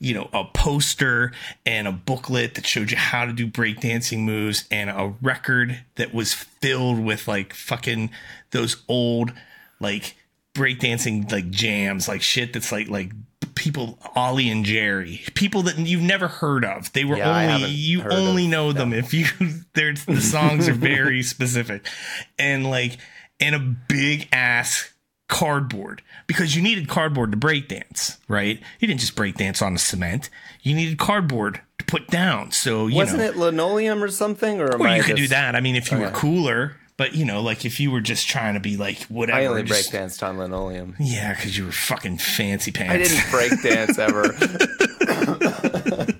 you know, a poster and a booklet that showed you how to do breakdancing moves and a record that was filled with like fucking those old like breakdancing like jams, like shit that's like like people Ollie and Jerry, people that you've never heard of. They were Yeah, only you only of know them if you they're the songs are very specific. And like and a big ass cardboard because you needed cardboard to break dance, right? You didn't just break dance on the cement. You needed cardboard to put down. So you Wasn't know, it linoleum or something? Or or I you could do that. I mean, if you were cooler, but you know, like if you were just trying to be like whatever. I only just- breakdanced on linoleum. Yeah, because you were fucking fancy pants. I didn't break dance ever.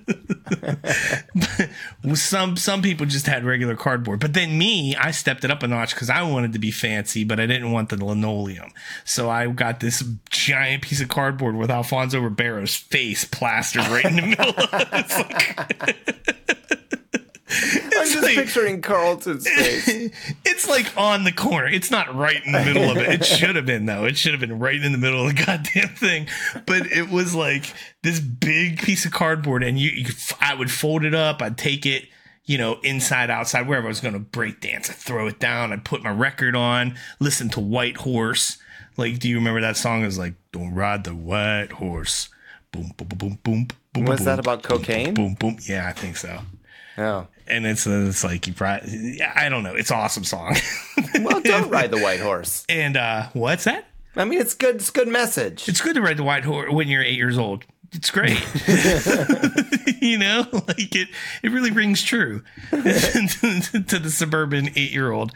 Some some people just had regular cardboard, but then me, I stepped it up a notch because I wanted to be fancy, but I didn't want the linoleum. So I got this giant piece of cardboard with Alfonso Ribeiro's face plastered right in the middle. of it. It's like, I'm just like- picturing Carlton's face. it's like on the corner. It's not right in the middle of it. It should have been though. It should have been right in the middle of the goddamn thing. But it was like this big piece of cardboard, and you, you I would fold it up. I'd take it, you know, inside, outside, wherever I was going to break dance. I'd throw it down. I'd put my record on, listen to White Horse. Like, do you remember that song? It was like, "Don't ride the white horse." Boom, boom, boom, boom, boom. boom Was boom, that about boom, cocaine? Boom, boom. Yeah, I think so. Yeah. And it's it's like you probably I don't know. It's an awesome song. Well, don't ride the white horse. and uh what's that? I mean, it's good. It's good message. It's good to ride the white horse when you're eight years old. It's great. you know, like it, it really rings true to the suburban eight year old.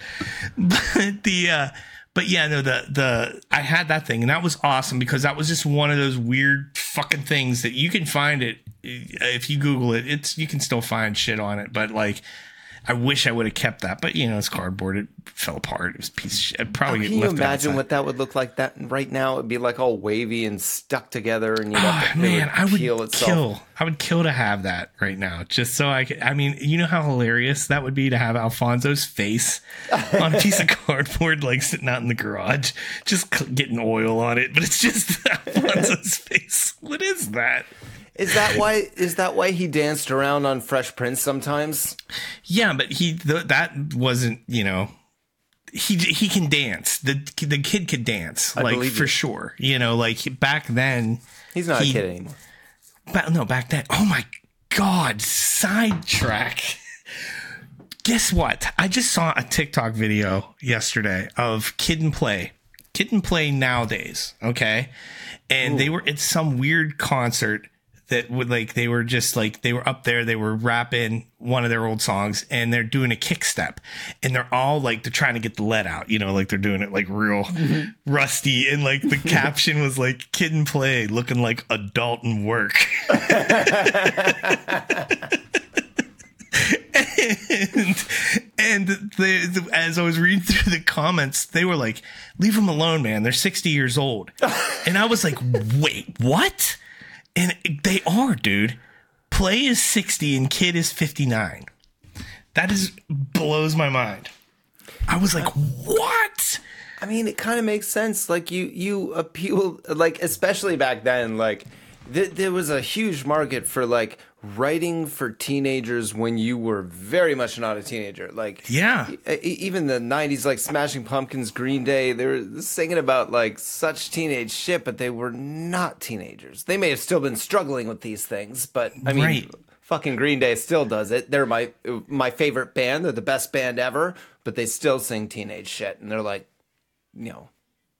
But the, uh, but yeah, no, the, the, I had that thing and that was awesome because that was just one of those weird fucking things that you can find it. If you Google it, it's, you can still find shit on it, but like, I wish I would have kept that, but you know, it's cardboard. It fell apart. It was a piece of shit. I'd probably Can get you imagine outside. what that would look like? That right now, it'd be like all wavy and stuck together, and you'd have Oh, man, I would peel itself. kill. I would kill to have that right now, just so I could. I mean, you know how hilarious that would be to have Alfonso's face on a piece of cardboard, like sitting out in the garage, just getting oil on it, but it's just Alfonso's face. What is that? Is that why? Is that why he danced around on Fresh Prince sometimes? Yeah, but he th- that wasn't you know. He he can dance. The the kid could dance, like for you. sure. You know, like back then. He's not He- a kid anymore. Ba- no, back then. Oh my god, sidetrack. Guess what? I just saw a TikTok video yesterday of Kid and Play. Kid and Play nowadays, okay? And they were at some weird concert that would like they were just like they were up there, they were rapping one of their old songs and they're doing a kick step. And they're all like they're trying to get the lead out, you know, like they're doing it like real mm-hmm. rusty. And like the caption was like Kid and Play looking like adult and work. and and the, the, as I was reading through the comments, they were like, "Leave them alone, man. They're sixty years old." and I was like, "Wait, what?" And they are, dude. Play is sixty and Kid is fifty nine. That is blows my mind. I was like, "What?" I mean, it kind of makes sense. Like you, you appeal, like especially back then. Like th- there was a huge market for like writing for teenagers when you were very much not a teenager. Like Yeah. e- even the '90s, like Smashing Pumpkins, Green Day, they were singing about like such teenage shit, but they were not teenagers. They may have still been struggling with these things, but I mean. Right. Fucking Green Day still does it. They're my my favorite band. They're the best band ever, but they still sing teenage shit, and they're like, you know,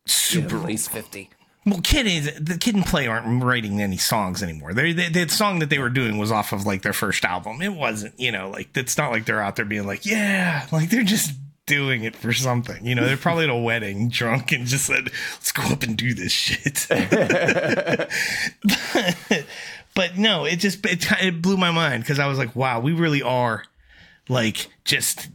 Super at least 50. Well, kid is the kid and play aren't writing any songs anymore. They, they the song that they were doing was off of like their first album. It wasn't, you know, like it's not like they're out there being like, yeah, like they're just doing it for something. You know, they're probably at a wedding, drunk, and just said, "Let's go up and do this shit." but, but no, it just it, it blew my mind because I was like, wow, we really are like just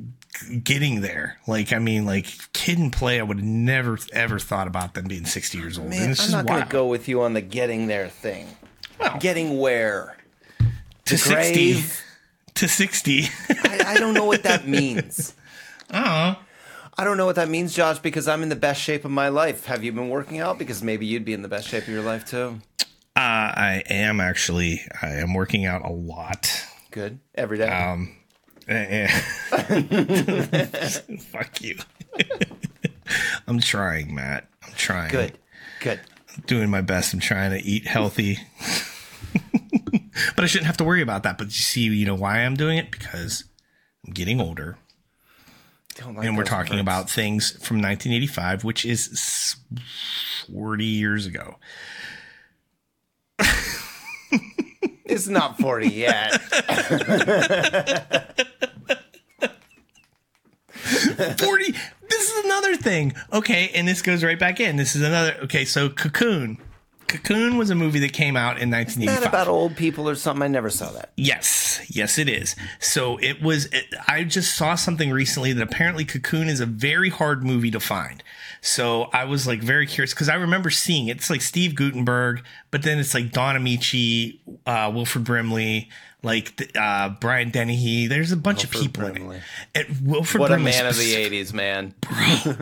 getting there. Like, I mean, like kid and play, I would have never ever thought about them being 60 years old. Man, I'm not going to go with you on the getting there thing. Well, Getting where? to 60. grave? To 60. I, I don't know what that means. uh I don't know what that means, Josh, because I'm in the best shape of my life. Have you been working out? Because maybe you'd be in the best shape of your life too. Uh, I am actually. I am working out a lot. Good. Every day. Um. fuck you. I'm trying, Matt. I'm trying. Good. Good. I'm doing my best. I'm trying to eat healthy. but I shouldn't have to worry about that. But you see, you know why I'm doing it? Because I'm getting older. Like And we're talking words. about things from 1985, which is 40 years ago. It's not 40 yet. 40. This is another thing. Okay. And this goes right back in. This is another. Okay. So Cocoon. Cocoon was a movie that came out in Not 1985. about old people or something. I never saw that. Yes, yes, it is. So it was. It, I just saw something recently that apparently Cocoon is a very hard movie to find. So I was like very curious because I remember seeing it. It's like Steve Guttenberg, but then it's like Don Ameche, uh, Wilford Brimley, like uh, Brian Dennehy. There's a bunch of people Brimley. in it. And Wilford What a Brimley man of the specific- 80s, man. Bro,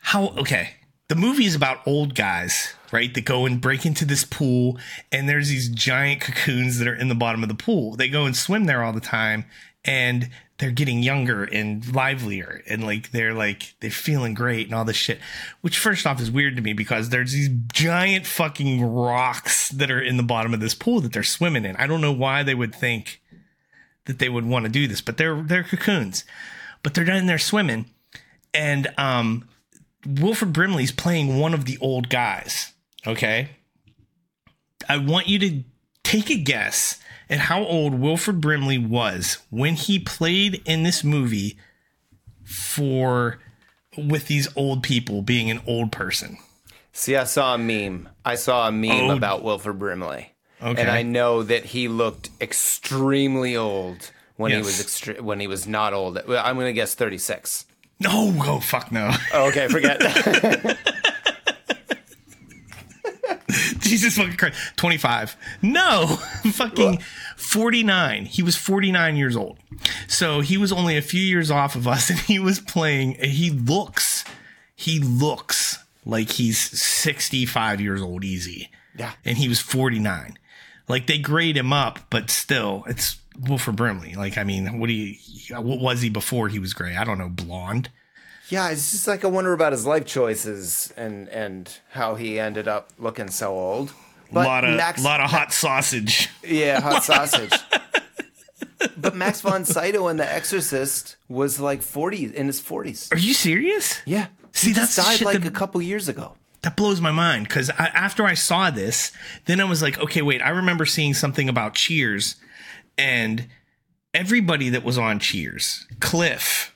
how okay the movie is about old guys right that go and break into this pool and there's these giant cocoons that are in the bottom of the pool they go and swim there all the time and they're getting younger and livelier and like they're like they're feeling great and all this shit which first off is weird to me because there's these giant fucking rocks that are in the bottom of this pool that they're swimming in i don't know why they would think that they would want to do this, but they're they're cocoons. But they're in there swimming, and um, Wilford Brimley's playing one of the old guys. Okay, I want you to take a guess at how old Wilford Brimley was when he played in this movie for with these old people being an old person. See, I saw a meme. I saw a meme Oh. about Wilford Brimley. Okay. And I know that he looked extremely old when he was extre- when he was not old. I'm going to guess 36. No, oh fuck no. Oh, okay, forget. Jesus fucking Christ. 25. No, fucking 49. He was 49 years old. So he was only a few years off of us and he was playing. He looks, he looks like he's 65 years old easy. Yeah. And he was 49. Like they grade him up, but still, it's Wilford Brimley. Like, I mean, what do you, what was he before he was gray? I don't know, blonde. Yeah, it's just like I wonder about his life choices and and how he ended up looking so old. A But lot of, Max, lot of hot sausage. yeah, hot sausage. but Max von Sydow in The Exorcist was like 40 in his 40s. Are you serious? Yeah. See, he that's died like that- a couple years ago. that blows my mind because after I saw this, then I was like, okay, wait. I remember seeing something about Cheers, and everybody that was on Cheers, Cliff,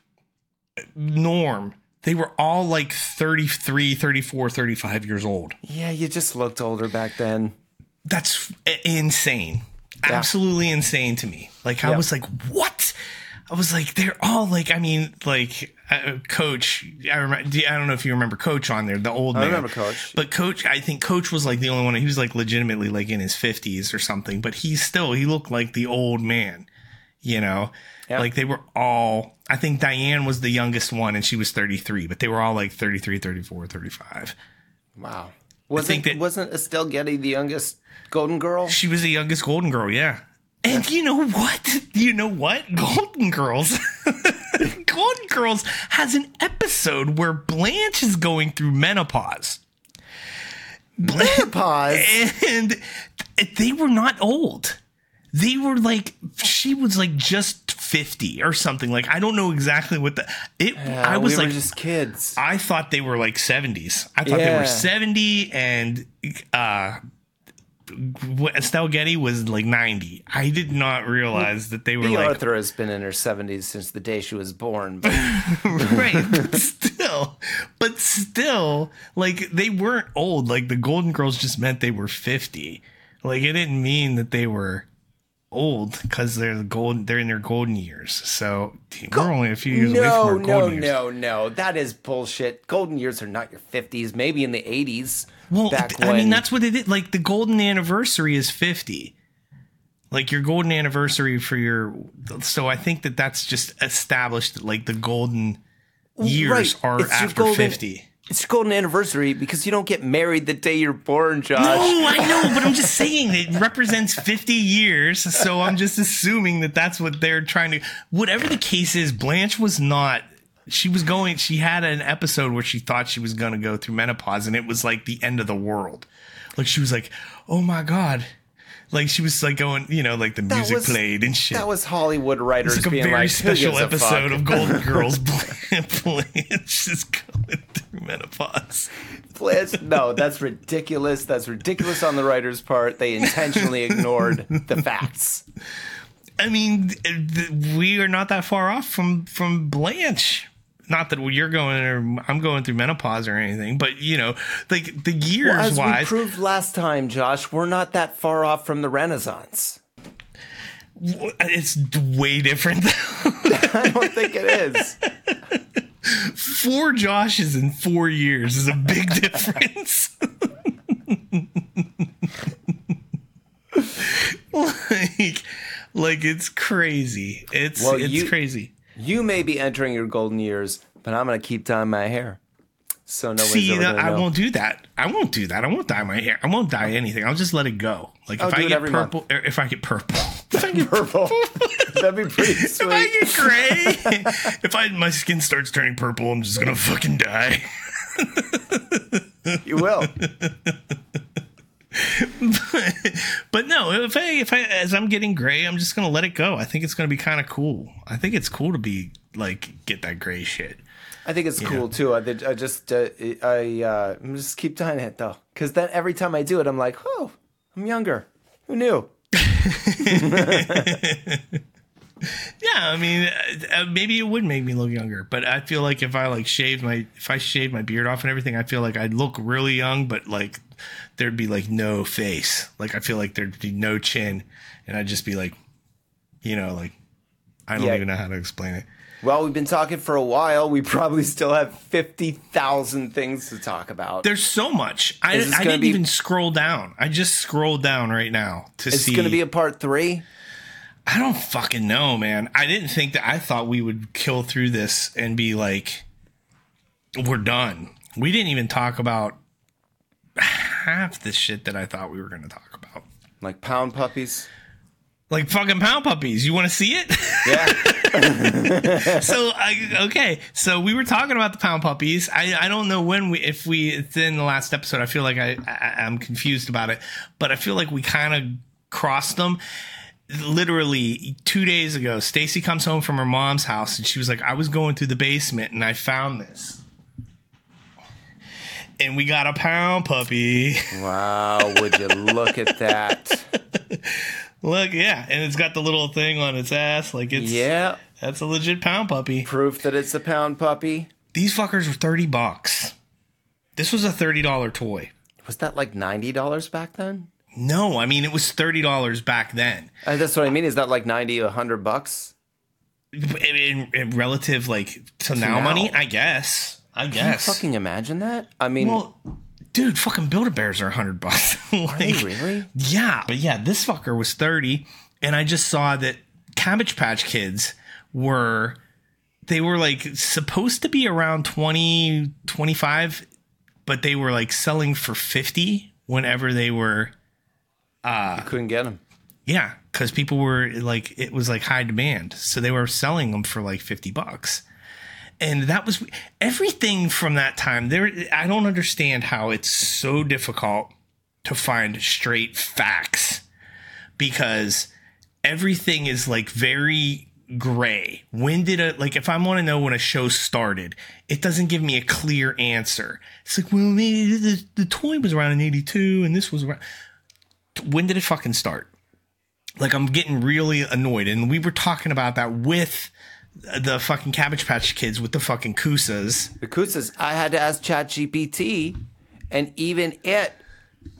Norm, they were all like 33, 34, 35 years old. Yeah, you just looked older back then. That's insane. Absolutely insane to me. Like, I Yeah. was like, what? I was like, they're all like, I mean, like, uh, Coach. I remember. I don't know if you remember Coach on there, the old I man. remember Coach. But Coach, I think Coach was like the only one. He was like legitimately like in his fifties or something. But he still he looked like the old man. You know, Yeah. like they were all. I think Diane was the youngest one, and she was thirty three. But they were all like 33, 34, 35. Wow. Wasn't think that- wasn't Estelle Getty the youngest Golden Girl? She was the youngest Golden Girl. Yeah. And you know what? You know what? Golden Girls. Golden Girls has an episode where Blanche is going through menopause. Pause. and they were not old. They were like she was like just 50 or something. Like I don't know exactly what the it I was we like were just kids. I thought they were like 70s. I thought they were 70 and uh Estelle Getty was like 90. I did not realize that they were B. like Arthur has been in her seventies since the day she was born. But right but still but still like they weren't old like the golden girls just meant they were 50 like it didn't mean that they were old because they're gold. they're in their golden years so we're only a few years away no, from our no, golden years no, no. no, That is bullshit. Golden years are not your fifties. Maybe in the eighties. well back th- i mean that's what it is like the golden anniversary is 50 like your golden anniversary for your so i think that that's just established that like the golden years Right. are It's after golden- 50 It's your golden anniversary because you don't get married the day you're born, Josh. No, I know, but I'm just saying it represents 50 years. So I'm just assuming that that's what they're trying to. Whatever the case is, Blanche was not. She was going. She had an episode where she thought she was going to go through menopause, and it was like the end of the world. Like she was like, "Oh my god!" Like she was like going, you know, like the music was- played and shit. That was Hollywood writers it's like a being very like, special episode of Golden Girls. Blanche is going through menopause. Blanche- No, that's ridiculous. That's ridiculous on the writer's part. They intentionally ignored the facts. I mean, th- we are not that far off from from Blanche. Not that you're going or I'm going through menopause or anything, but you know, like the years As we proved last time, Josh, we're not that far off from the Renaissance. it's way different. I don't think it is. four Joshes in four years is a big difference. like, like it's crazy. It's Well, it's you- crazy. You may be entering your golden years, but I'm going to keep dyeing my hair. So nobody's See, that, I know. won't do that. I won't do that. I won't dye my hair. I won't dye anything. I'll just let it go. Like I'll if I get purple, if I get purple, if I get purple. That'd be pretty If I get gray, if I my skin starts turning purple, I'm just gonna fucking die. You will. but no, if I if I as I'm getting gray, I'm just gonna let it go. I think it's gonna be kind of cool. I think it's cool to be like get that gray shit. I think it's cool too. I, I just uh, I uh, just keep doing it though, because then every time I do it, I'm like, oh, I'm younger. Who knew? Yeah, I mean, uh, uh, maybe it would make me look younger, but I feel like if I like shaved my if I shaved my beard off and everything, I feel like I'd look really young, but like there'd be like no face. Like I feel like there'd be no chin, and I'd just be like, you know, like I don't Yeah. even know how to explain it. Well, we've been talking for a while. We probably still have fifty thousand things to talk about. There's so much. I, I didn't be- even scroll down. I just scrolled down right now to It's see. It's going to be a part three. I don't fucking know, man. I didn't think that. I thought we would kill through this and be like, we're done. We didn't even talk about half the shit that I thought we were going to talk about. Like pound puppies. Like fucking pound puppies. You want to see it? Yeah. so I, okay, so we were talking about the pound puppies. I, I don't know when we if we it's in the last episode. I feel like I, I I'm confused about it, but I feel like we kind of crossed them. Literally two days ago, Stacy comes home from her mom's house and she was like, "I was going through the basement and I found this." And we got a pound puppy. wow. Would you look at that? Look, yeah, and it's got the little thing on its ass, like it's Yeah. That's a legit pound puppy. Proof that it's a pound puppy. These fuckers were 30 bucks. This was a $30 toy. Was that like ninety dollars back then? No, I mean it was $30 back then. Uh, that's what I mean. Is that like ninety, a hundred bucks? In, in- in relative like to, now, now. money, I guess. I guess. Can you fucking imagine that? I mean, well, dude, fucking Build-A-Bears are 100 bucks. are they really? Yeah, but yeah, this fucker was 30 and I just saw that Cabbage Patch Kids were they were like supposed to be around 20 25 but they were like selling for 50 whenever they were Ah. I couldn't get them. yeah cuz people were like it was like high demand so they were selling them for like 50 bucks and that was everything from that time there I don't understand how it's so difficult to find straight facts because everything is like very gray. When did a like if I want to know when a show started, it doesn't give me a clear answer. It's like, well, maybe the, the toy was around in 82 and this was around when did it fucking start? Like I'm getting really annoyed and we were talking about that with the fucking Cabbage Patch Kids with the fucking Koosas. The Koosas, I had to ask ChatGPT, and even it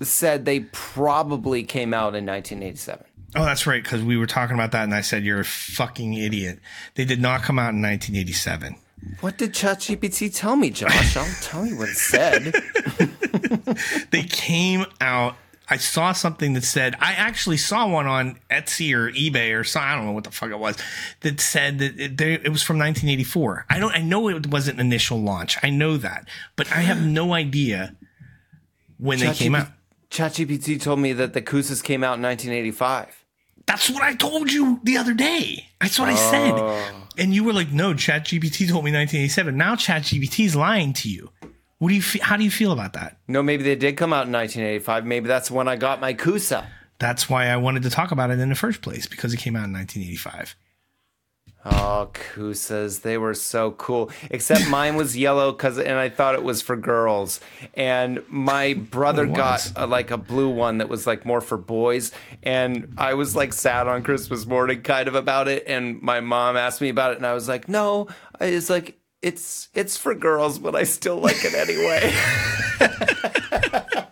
said they probably came out in 1987. Oh, that's right, because we were talking about that, and I said you're a fucking idiot. They did not come out in 1987. What did ChatGPT tell me, Josh? I'll tell you what it said. They came out. I saw something that said I actually saw one on Etsy or eBay or so I don't know what the fuck it was that said that it, they, it was from 1984. I don't. I know it wasn't initial launch. I know that, but I have no idea when they came out. ChatGPT told me that the Koosas came out in 1985. That's what I told you the other day. That's what I Oh. said. And you were like, no, ChatGPT told me 1987. Now ChatGPT is lying to you. What do you fe- how do you feel about that? No, maybe they did come out in 1985. Maybe that's when I got my Koosa. That's why I wanted to talk about it in the first place because it came out in 1985. Oh, Koosas, they were so cool. Except mine was yellow cuz and I thought it was for girls. And my brother got a, like a blue one that was like more for boys and I was like sad on Christmas morning kind of about it and my mom asked me about it and I was like, "No, it's like it's it's for girls, but I still like it anyway."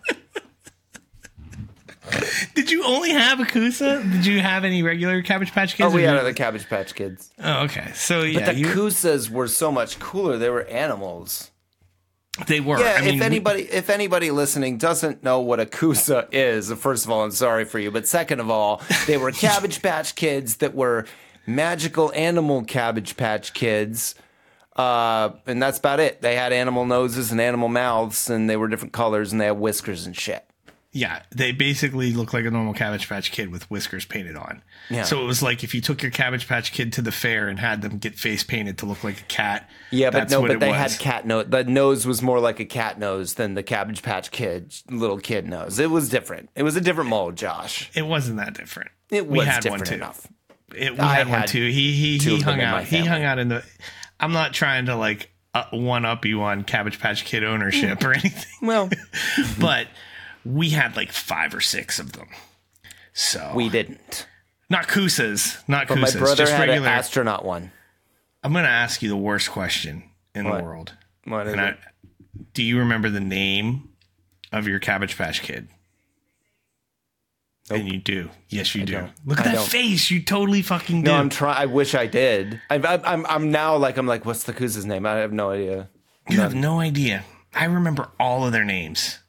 Did you only have a Koosa? Did you have any regular Cabbage Patch Kids? oh, we had you- other Cabbage Patch Kids. oh, okay. So yeah, But the you- Koosas were so much cooler. They were animals. they were. Yeah, I mean, if we- anybody if anybody listening doesn't know what a Koosa is, first of all, I'm sorry for you, but second of all, they were Cabbage Patch Kids that were magical animal Cabbage Patch Kids. Uh, and that's about it. They had animal noses and animal mouths, and they were different colors, and they had whiskers and shit. Yeah, they basically look like a normal Cabbage Patch Kid with whiskers painted on. Yeah. So it was like if you took your Cabbage Patch Kid to the fair and had them get face painted to look like a cat. Yeah, but no, what but they was. had cat nose. The nose was more like a cat nose than the Cabbage Patch Kid little kid nose. It was different. It was a different mold, Josh. It wasn't that different. It we was had different one too. enough. It, we I had, one too. He he he hung out. He hung out in the. I'm not trying to like uh, one up you on Cabbage Patch Kid ownership or anything, Well, but we had like five or six of them. So we didn't. not Koosas, not But my Koosas, brother just had regular. an astronaut one. I'm gonna ask you the worst question in What? the world. What is And I, do you remember the name of your Cabbage Patch Kid? And you do. Yes, you do. don't. Look at I that don't. face. You totally fucking do. No, I'm trying. I wish I did. I, I, I'm I'm now like I'm like, what's the Koosa's name? I have no idea. you have no idea. I remember all of their names.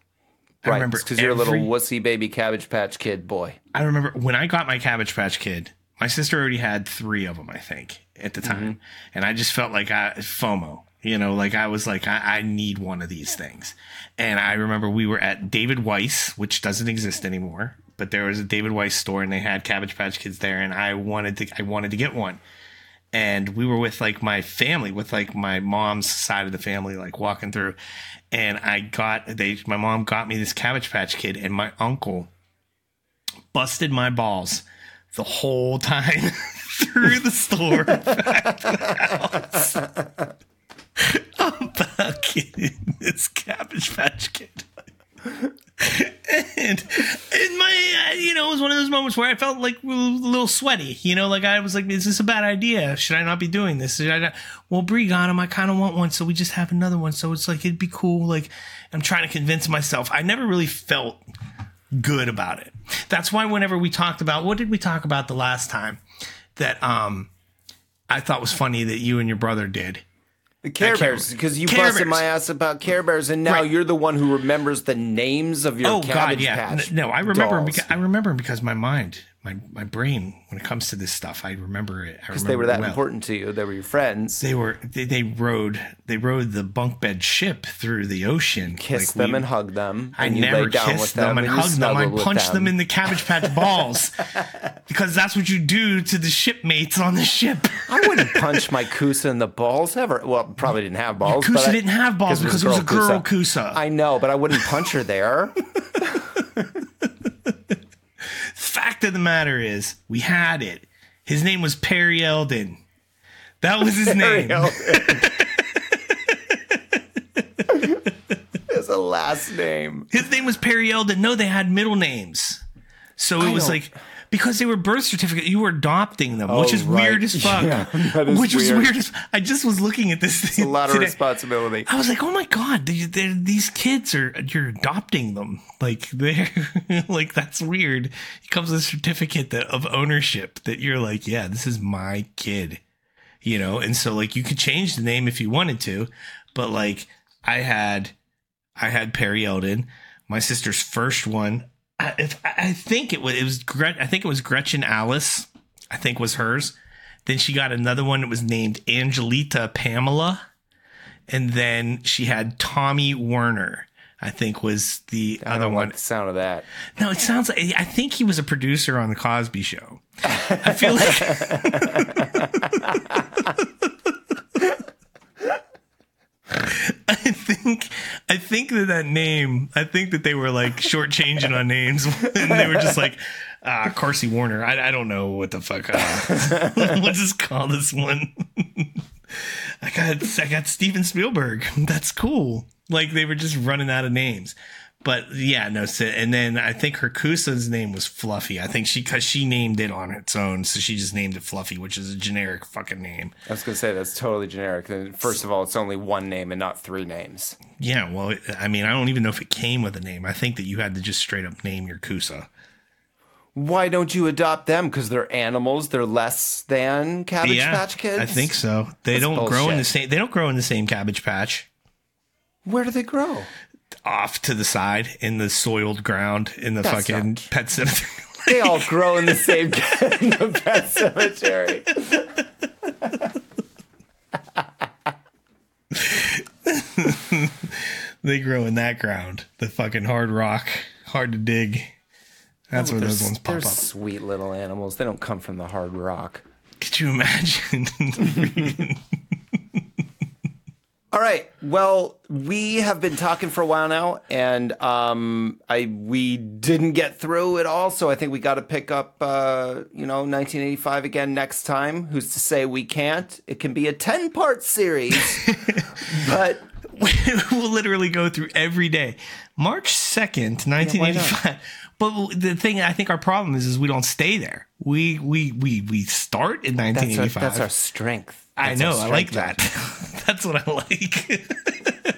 I Right, remember because you're a little wussy baby Cabbage Patch Kid boy. I remember when I got my Cabbage Patch Kid, my sister already had three of them, I think, at the Mm-hmm. time. And I just felt like I, FOMO, you know, like I was like, I, I need one of these things. And I remember we were at David Weiss, which doesn't exist anymore, but there was a David Weiss store and they had Cabbage Patch Kids there. And I wanted to, I wanted to get one. And we were with like my family, with like my mom's side of the family, like walking through. And I got, they, my mom got me this Cabbage Patch Kid and my uncle busted my balls the whole time through the store the about getting this cabbage patch kid. And my, you know, it was one of those moments where I felt like a little sweaty. You know, like I was like, "Is this a bad idea? Should I not be doing this?" Should I not? Well, Brie got him. I kind of want one, so we just have another one. So it's like it'd be cool. Like I'm trying to convince myself. I never really felt good about it. That's why whenever we talked about what did we talk about the last time that um I thought was funny that you and your brother did. The Care Bears, because you Care busted Bears. my ass about Care Bears, and now Right. you're the one who remembers the names of your Cabbage God, yeah. Patch. N- No, I remember. dolls. Because, I remember because my my brain, when it comes to this stuff, I remember it. Remember they were that well. important to you. They were your friends. They were. They, they rode. They rode the bunk bed ship through the ocean. Kiss Like, them we- and hug them. I and never down kissed with them, and you hugged them. I punched them. in the Cabbage Patch balls because that's what you do to the shipmates on the ship. I wouldn't punch my Koosa in the balls ever. Well, probably didn't have balls. Koosa but I- didn't have balls because it was a girl Koosa. I know, but I wouldn't punch her there. Fact of the matter is, we had it. His name was Perry Eldon. That was his name. It's a last name. His name was Perry Eldon. No, they had middle names. So it was don't- like because they were birth certificate, you were adopting them, which Oh, is right. weird as fuck. Yeah, which was weird. weird as I just was looking at this thing A lot of responsibility. I was like, oh my god, they, these kids are you're adopting them. Like they're like that's weird. It comes with a certificate that, of ownership that you're like, yeah, this is my kid. You know, and so like you could change the name if you wanted to, but like I had I had Perry Eldon, my sister's first one. I, if, I think it was it was Gret, I think it was Gretchen Alice. I think was hers. Then she got another one that was named Angelita Pamela and then she had Tommy Werner. I think was the I other one. like the sound of that. No, it sounds like I think he was a producer on the Cosby Show. I feel like I think I think that that name. I think that they were like shortchanging on names, and they were just like, ah, Carsey Werner. I, I don't know what the fuck. Uh, what's this call this one? I got I got Steven Spielberg. That's cool. Like they were just running out of names. But yeah, no. And then I think her Koosa's name was Fluffy. I think she because she named it on its own, so she just named it Fluffy, which is a generic fucking name. I was gonna say that's totally generic. First of all, it's only one name and not three names. Yeah, well, I mean, I don't even know if it came with a name. I think that you had to just straight up name your Koosa. Why don't you adopt them? Because they're animals. They're less than Cabbage yeah, Patch Kids. I think so. They That's don't grow in the same. They don't grow in the same cabbage patch. Where do they grow? Off to the side in the soiled ground in the That's fucking not pet cemetery. They all grow in the same in the pet cemetery. they grow in that ground, the fucking hard rock, hard to dig. That's oh, where those ones pop up. sweet little animals. They don't come from the hard rock. Could you imagine? All right. Well, we have been talking for a while now, and um, I we didn't get through it all, so I think we got to pick up, uh, you know, 1985 again next time. Who's to say we can't? It can be a 10 part series, but we'll literally go through every day. March 2nd, 1985. but the thing I think our problem is is we don't stay there. We we we we start in that's our, 1985. that's our strength. I know. I like that. That's what I like.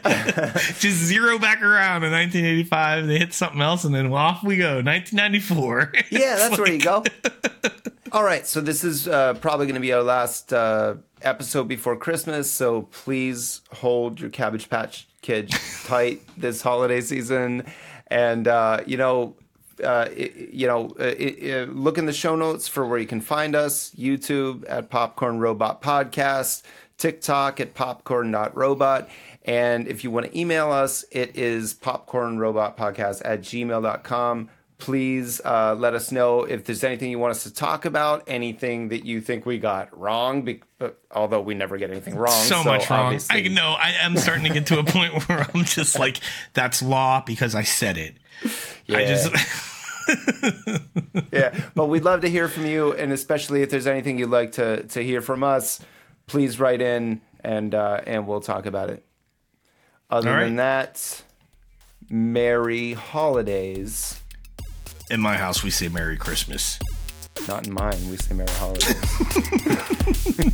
Just zero back around in 1985. They hit something else, and then off we go. 1994. Yeah, that's where you go. All right, so this is uh, probably going to be our last uh, episode before Christmas. So please hold your Cabbage Patch Kids tight this holiday season, and uh, you know. Uh, it- you know, uh, it, uh, look in the show notes for where you can find us. YouTube at Popcorn Robot Podcast, TikTok at popcorn.robot. And if you want to email us, it is popcornrobotpodcast at gmail.com. Please uh, let us know if there's anything you want us to talk about, anything that you think we got wrong, be- although we never get anything wrong. so, much wrong. I know. I am starting to get to a point where I'm just like, that's law because I said it. I Yeah. just. yeah, but we'd love to hear from you, and especially if there's anything you'd like to to hear from us, please write in and uh, and we'll talk about it. Other right. than that, Merry Holidays. In my house, we say Merry Christmas. Not in mine. We say Merry Holidays.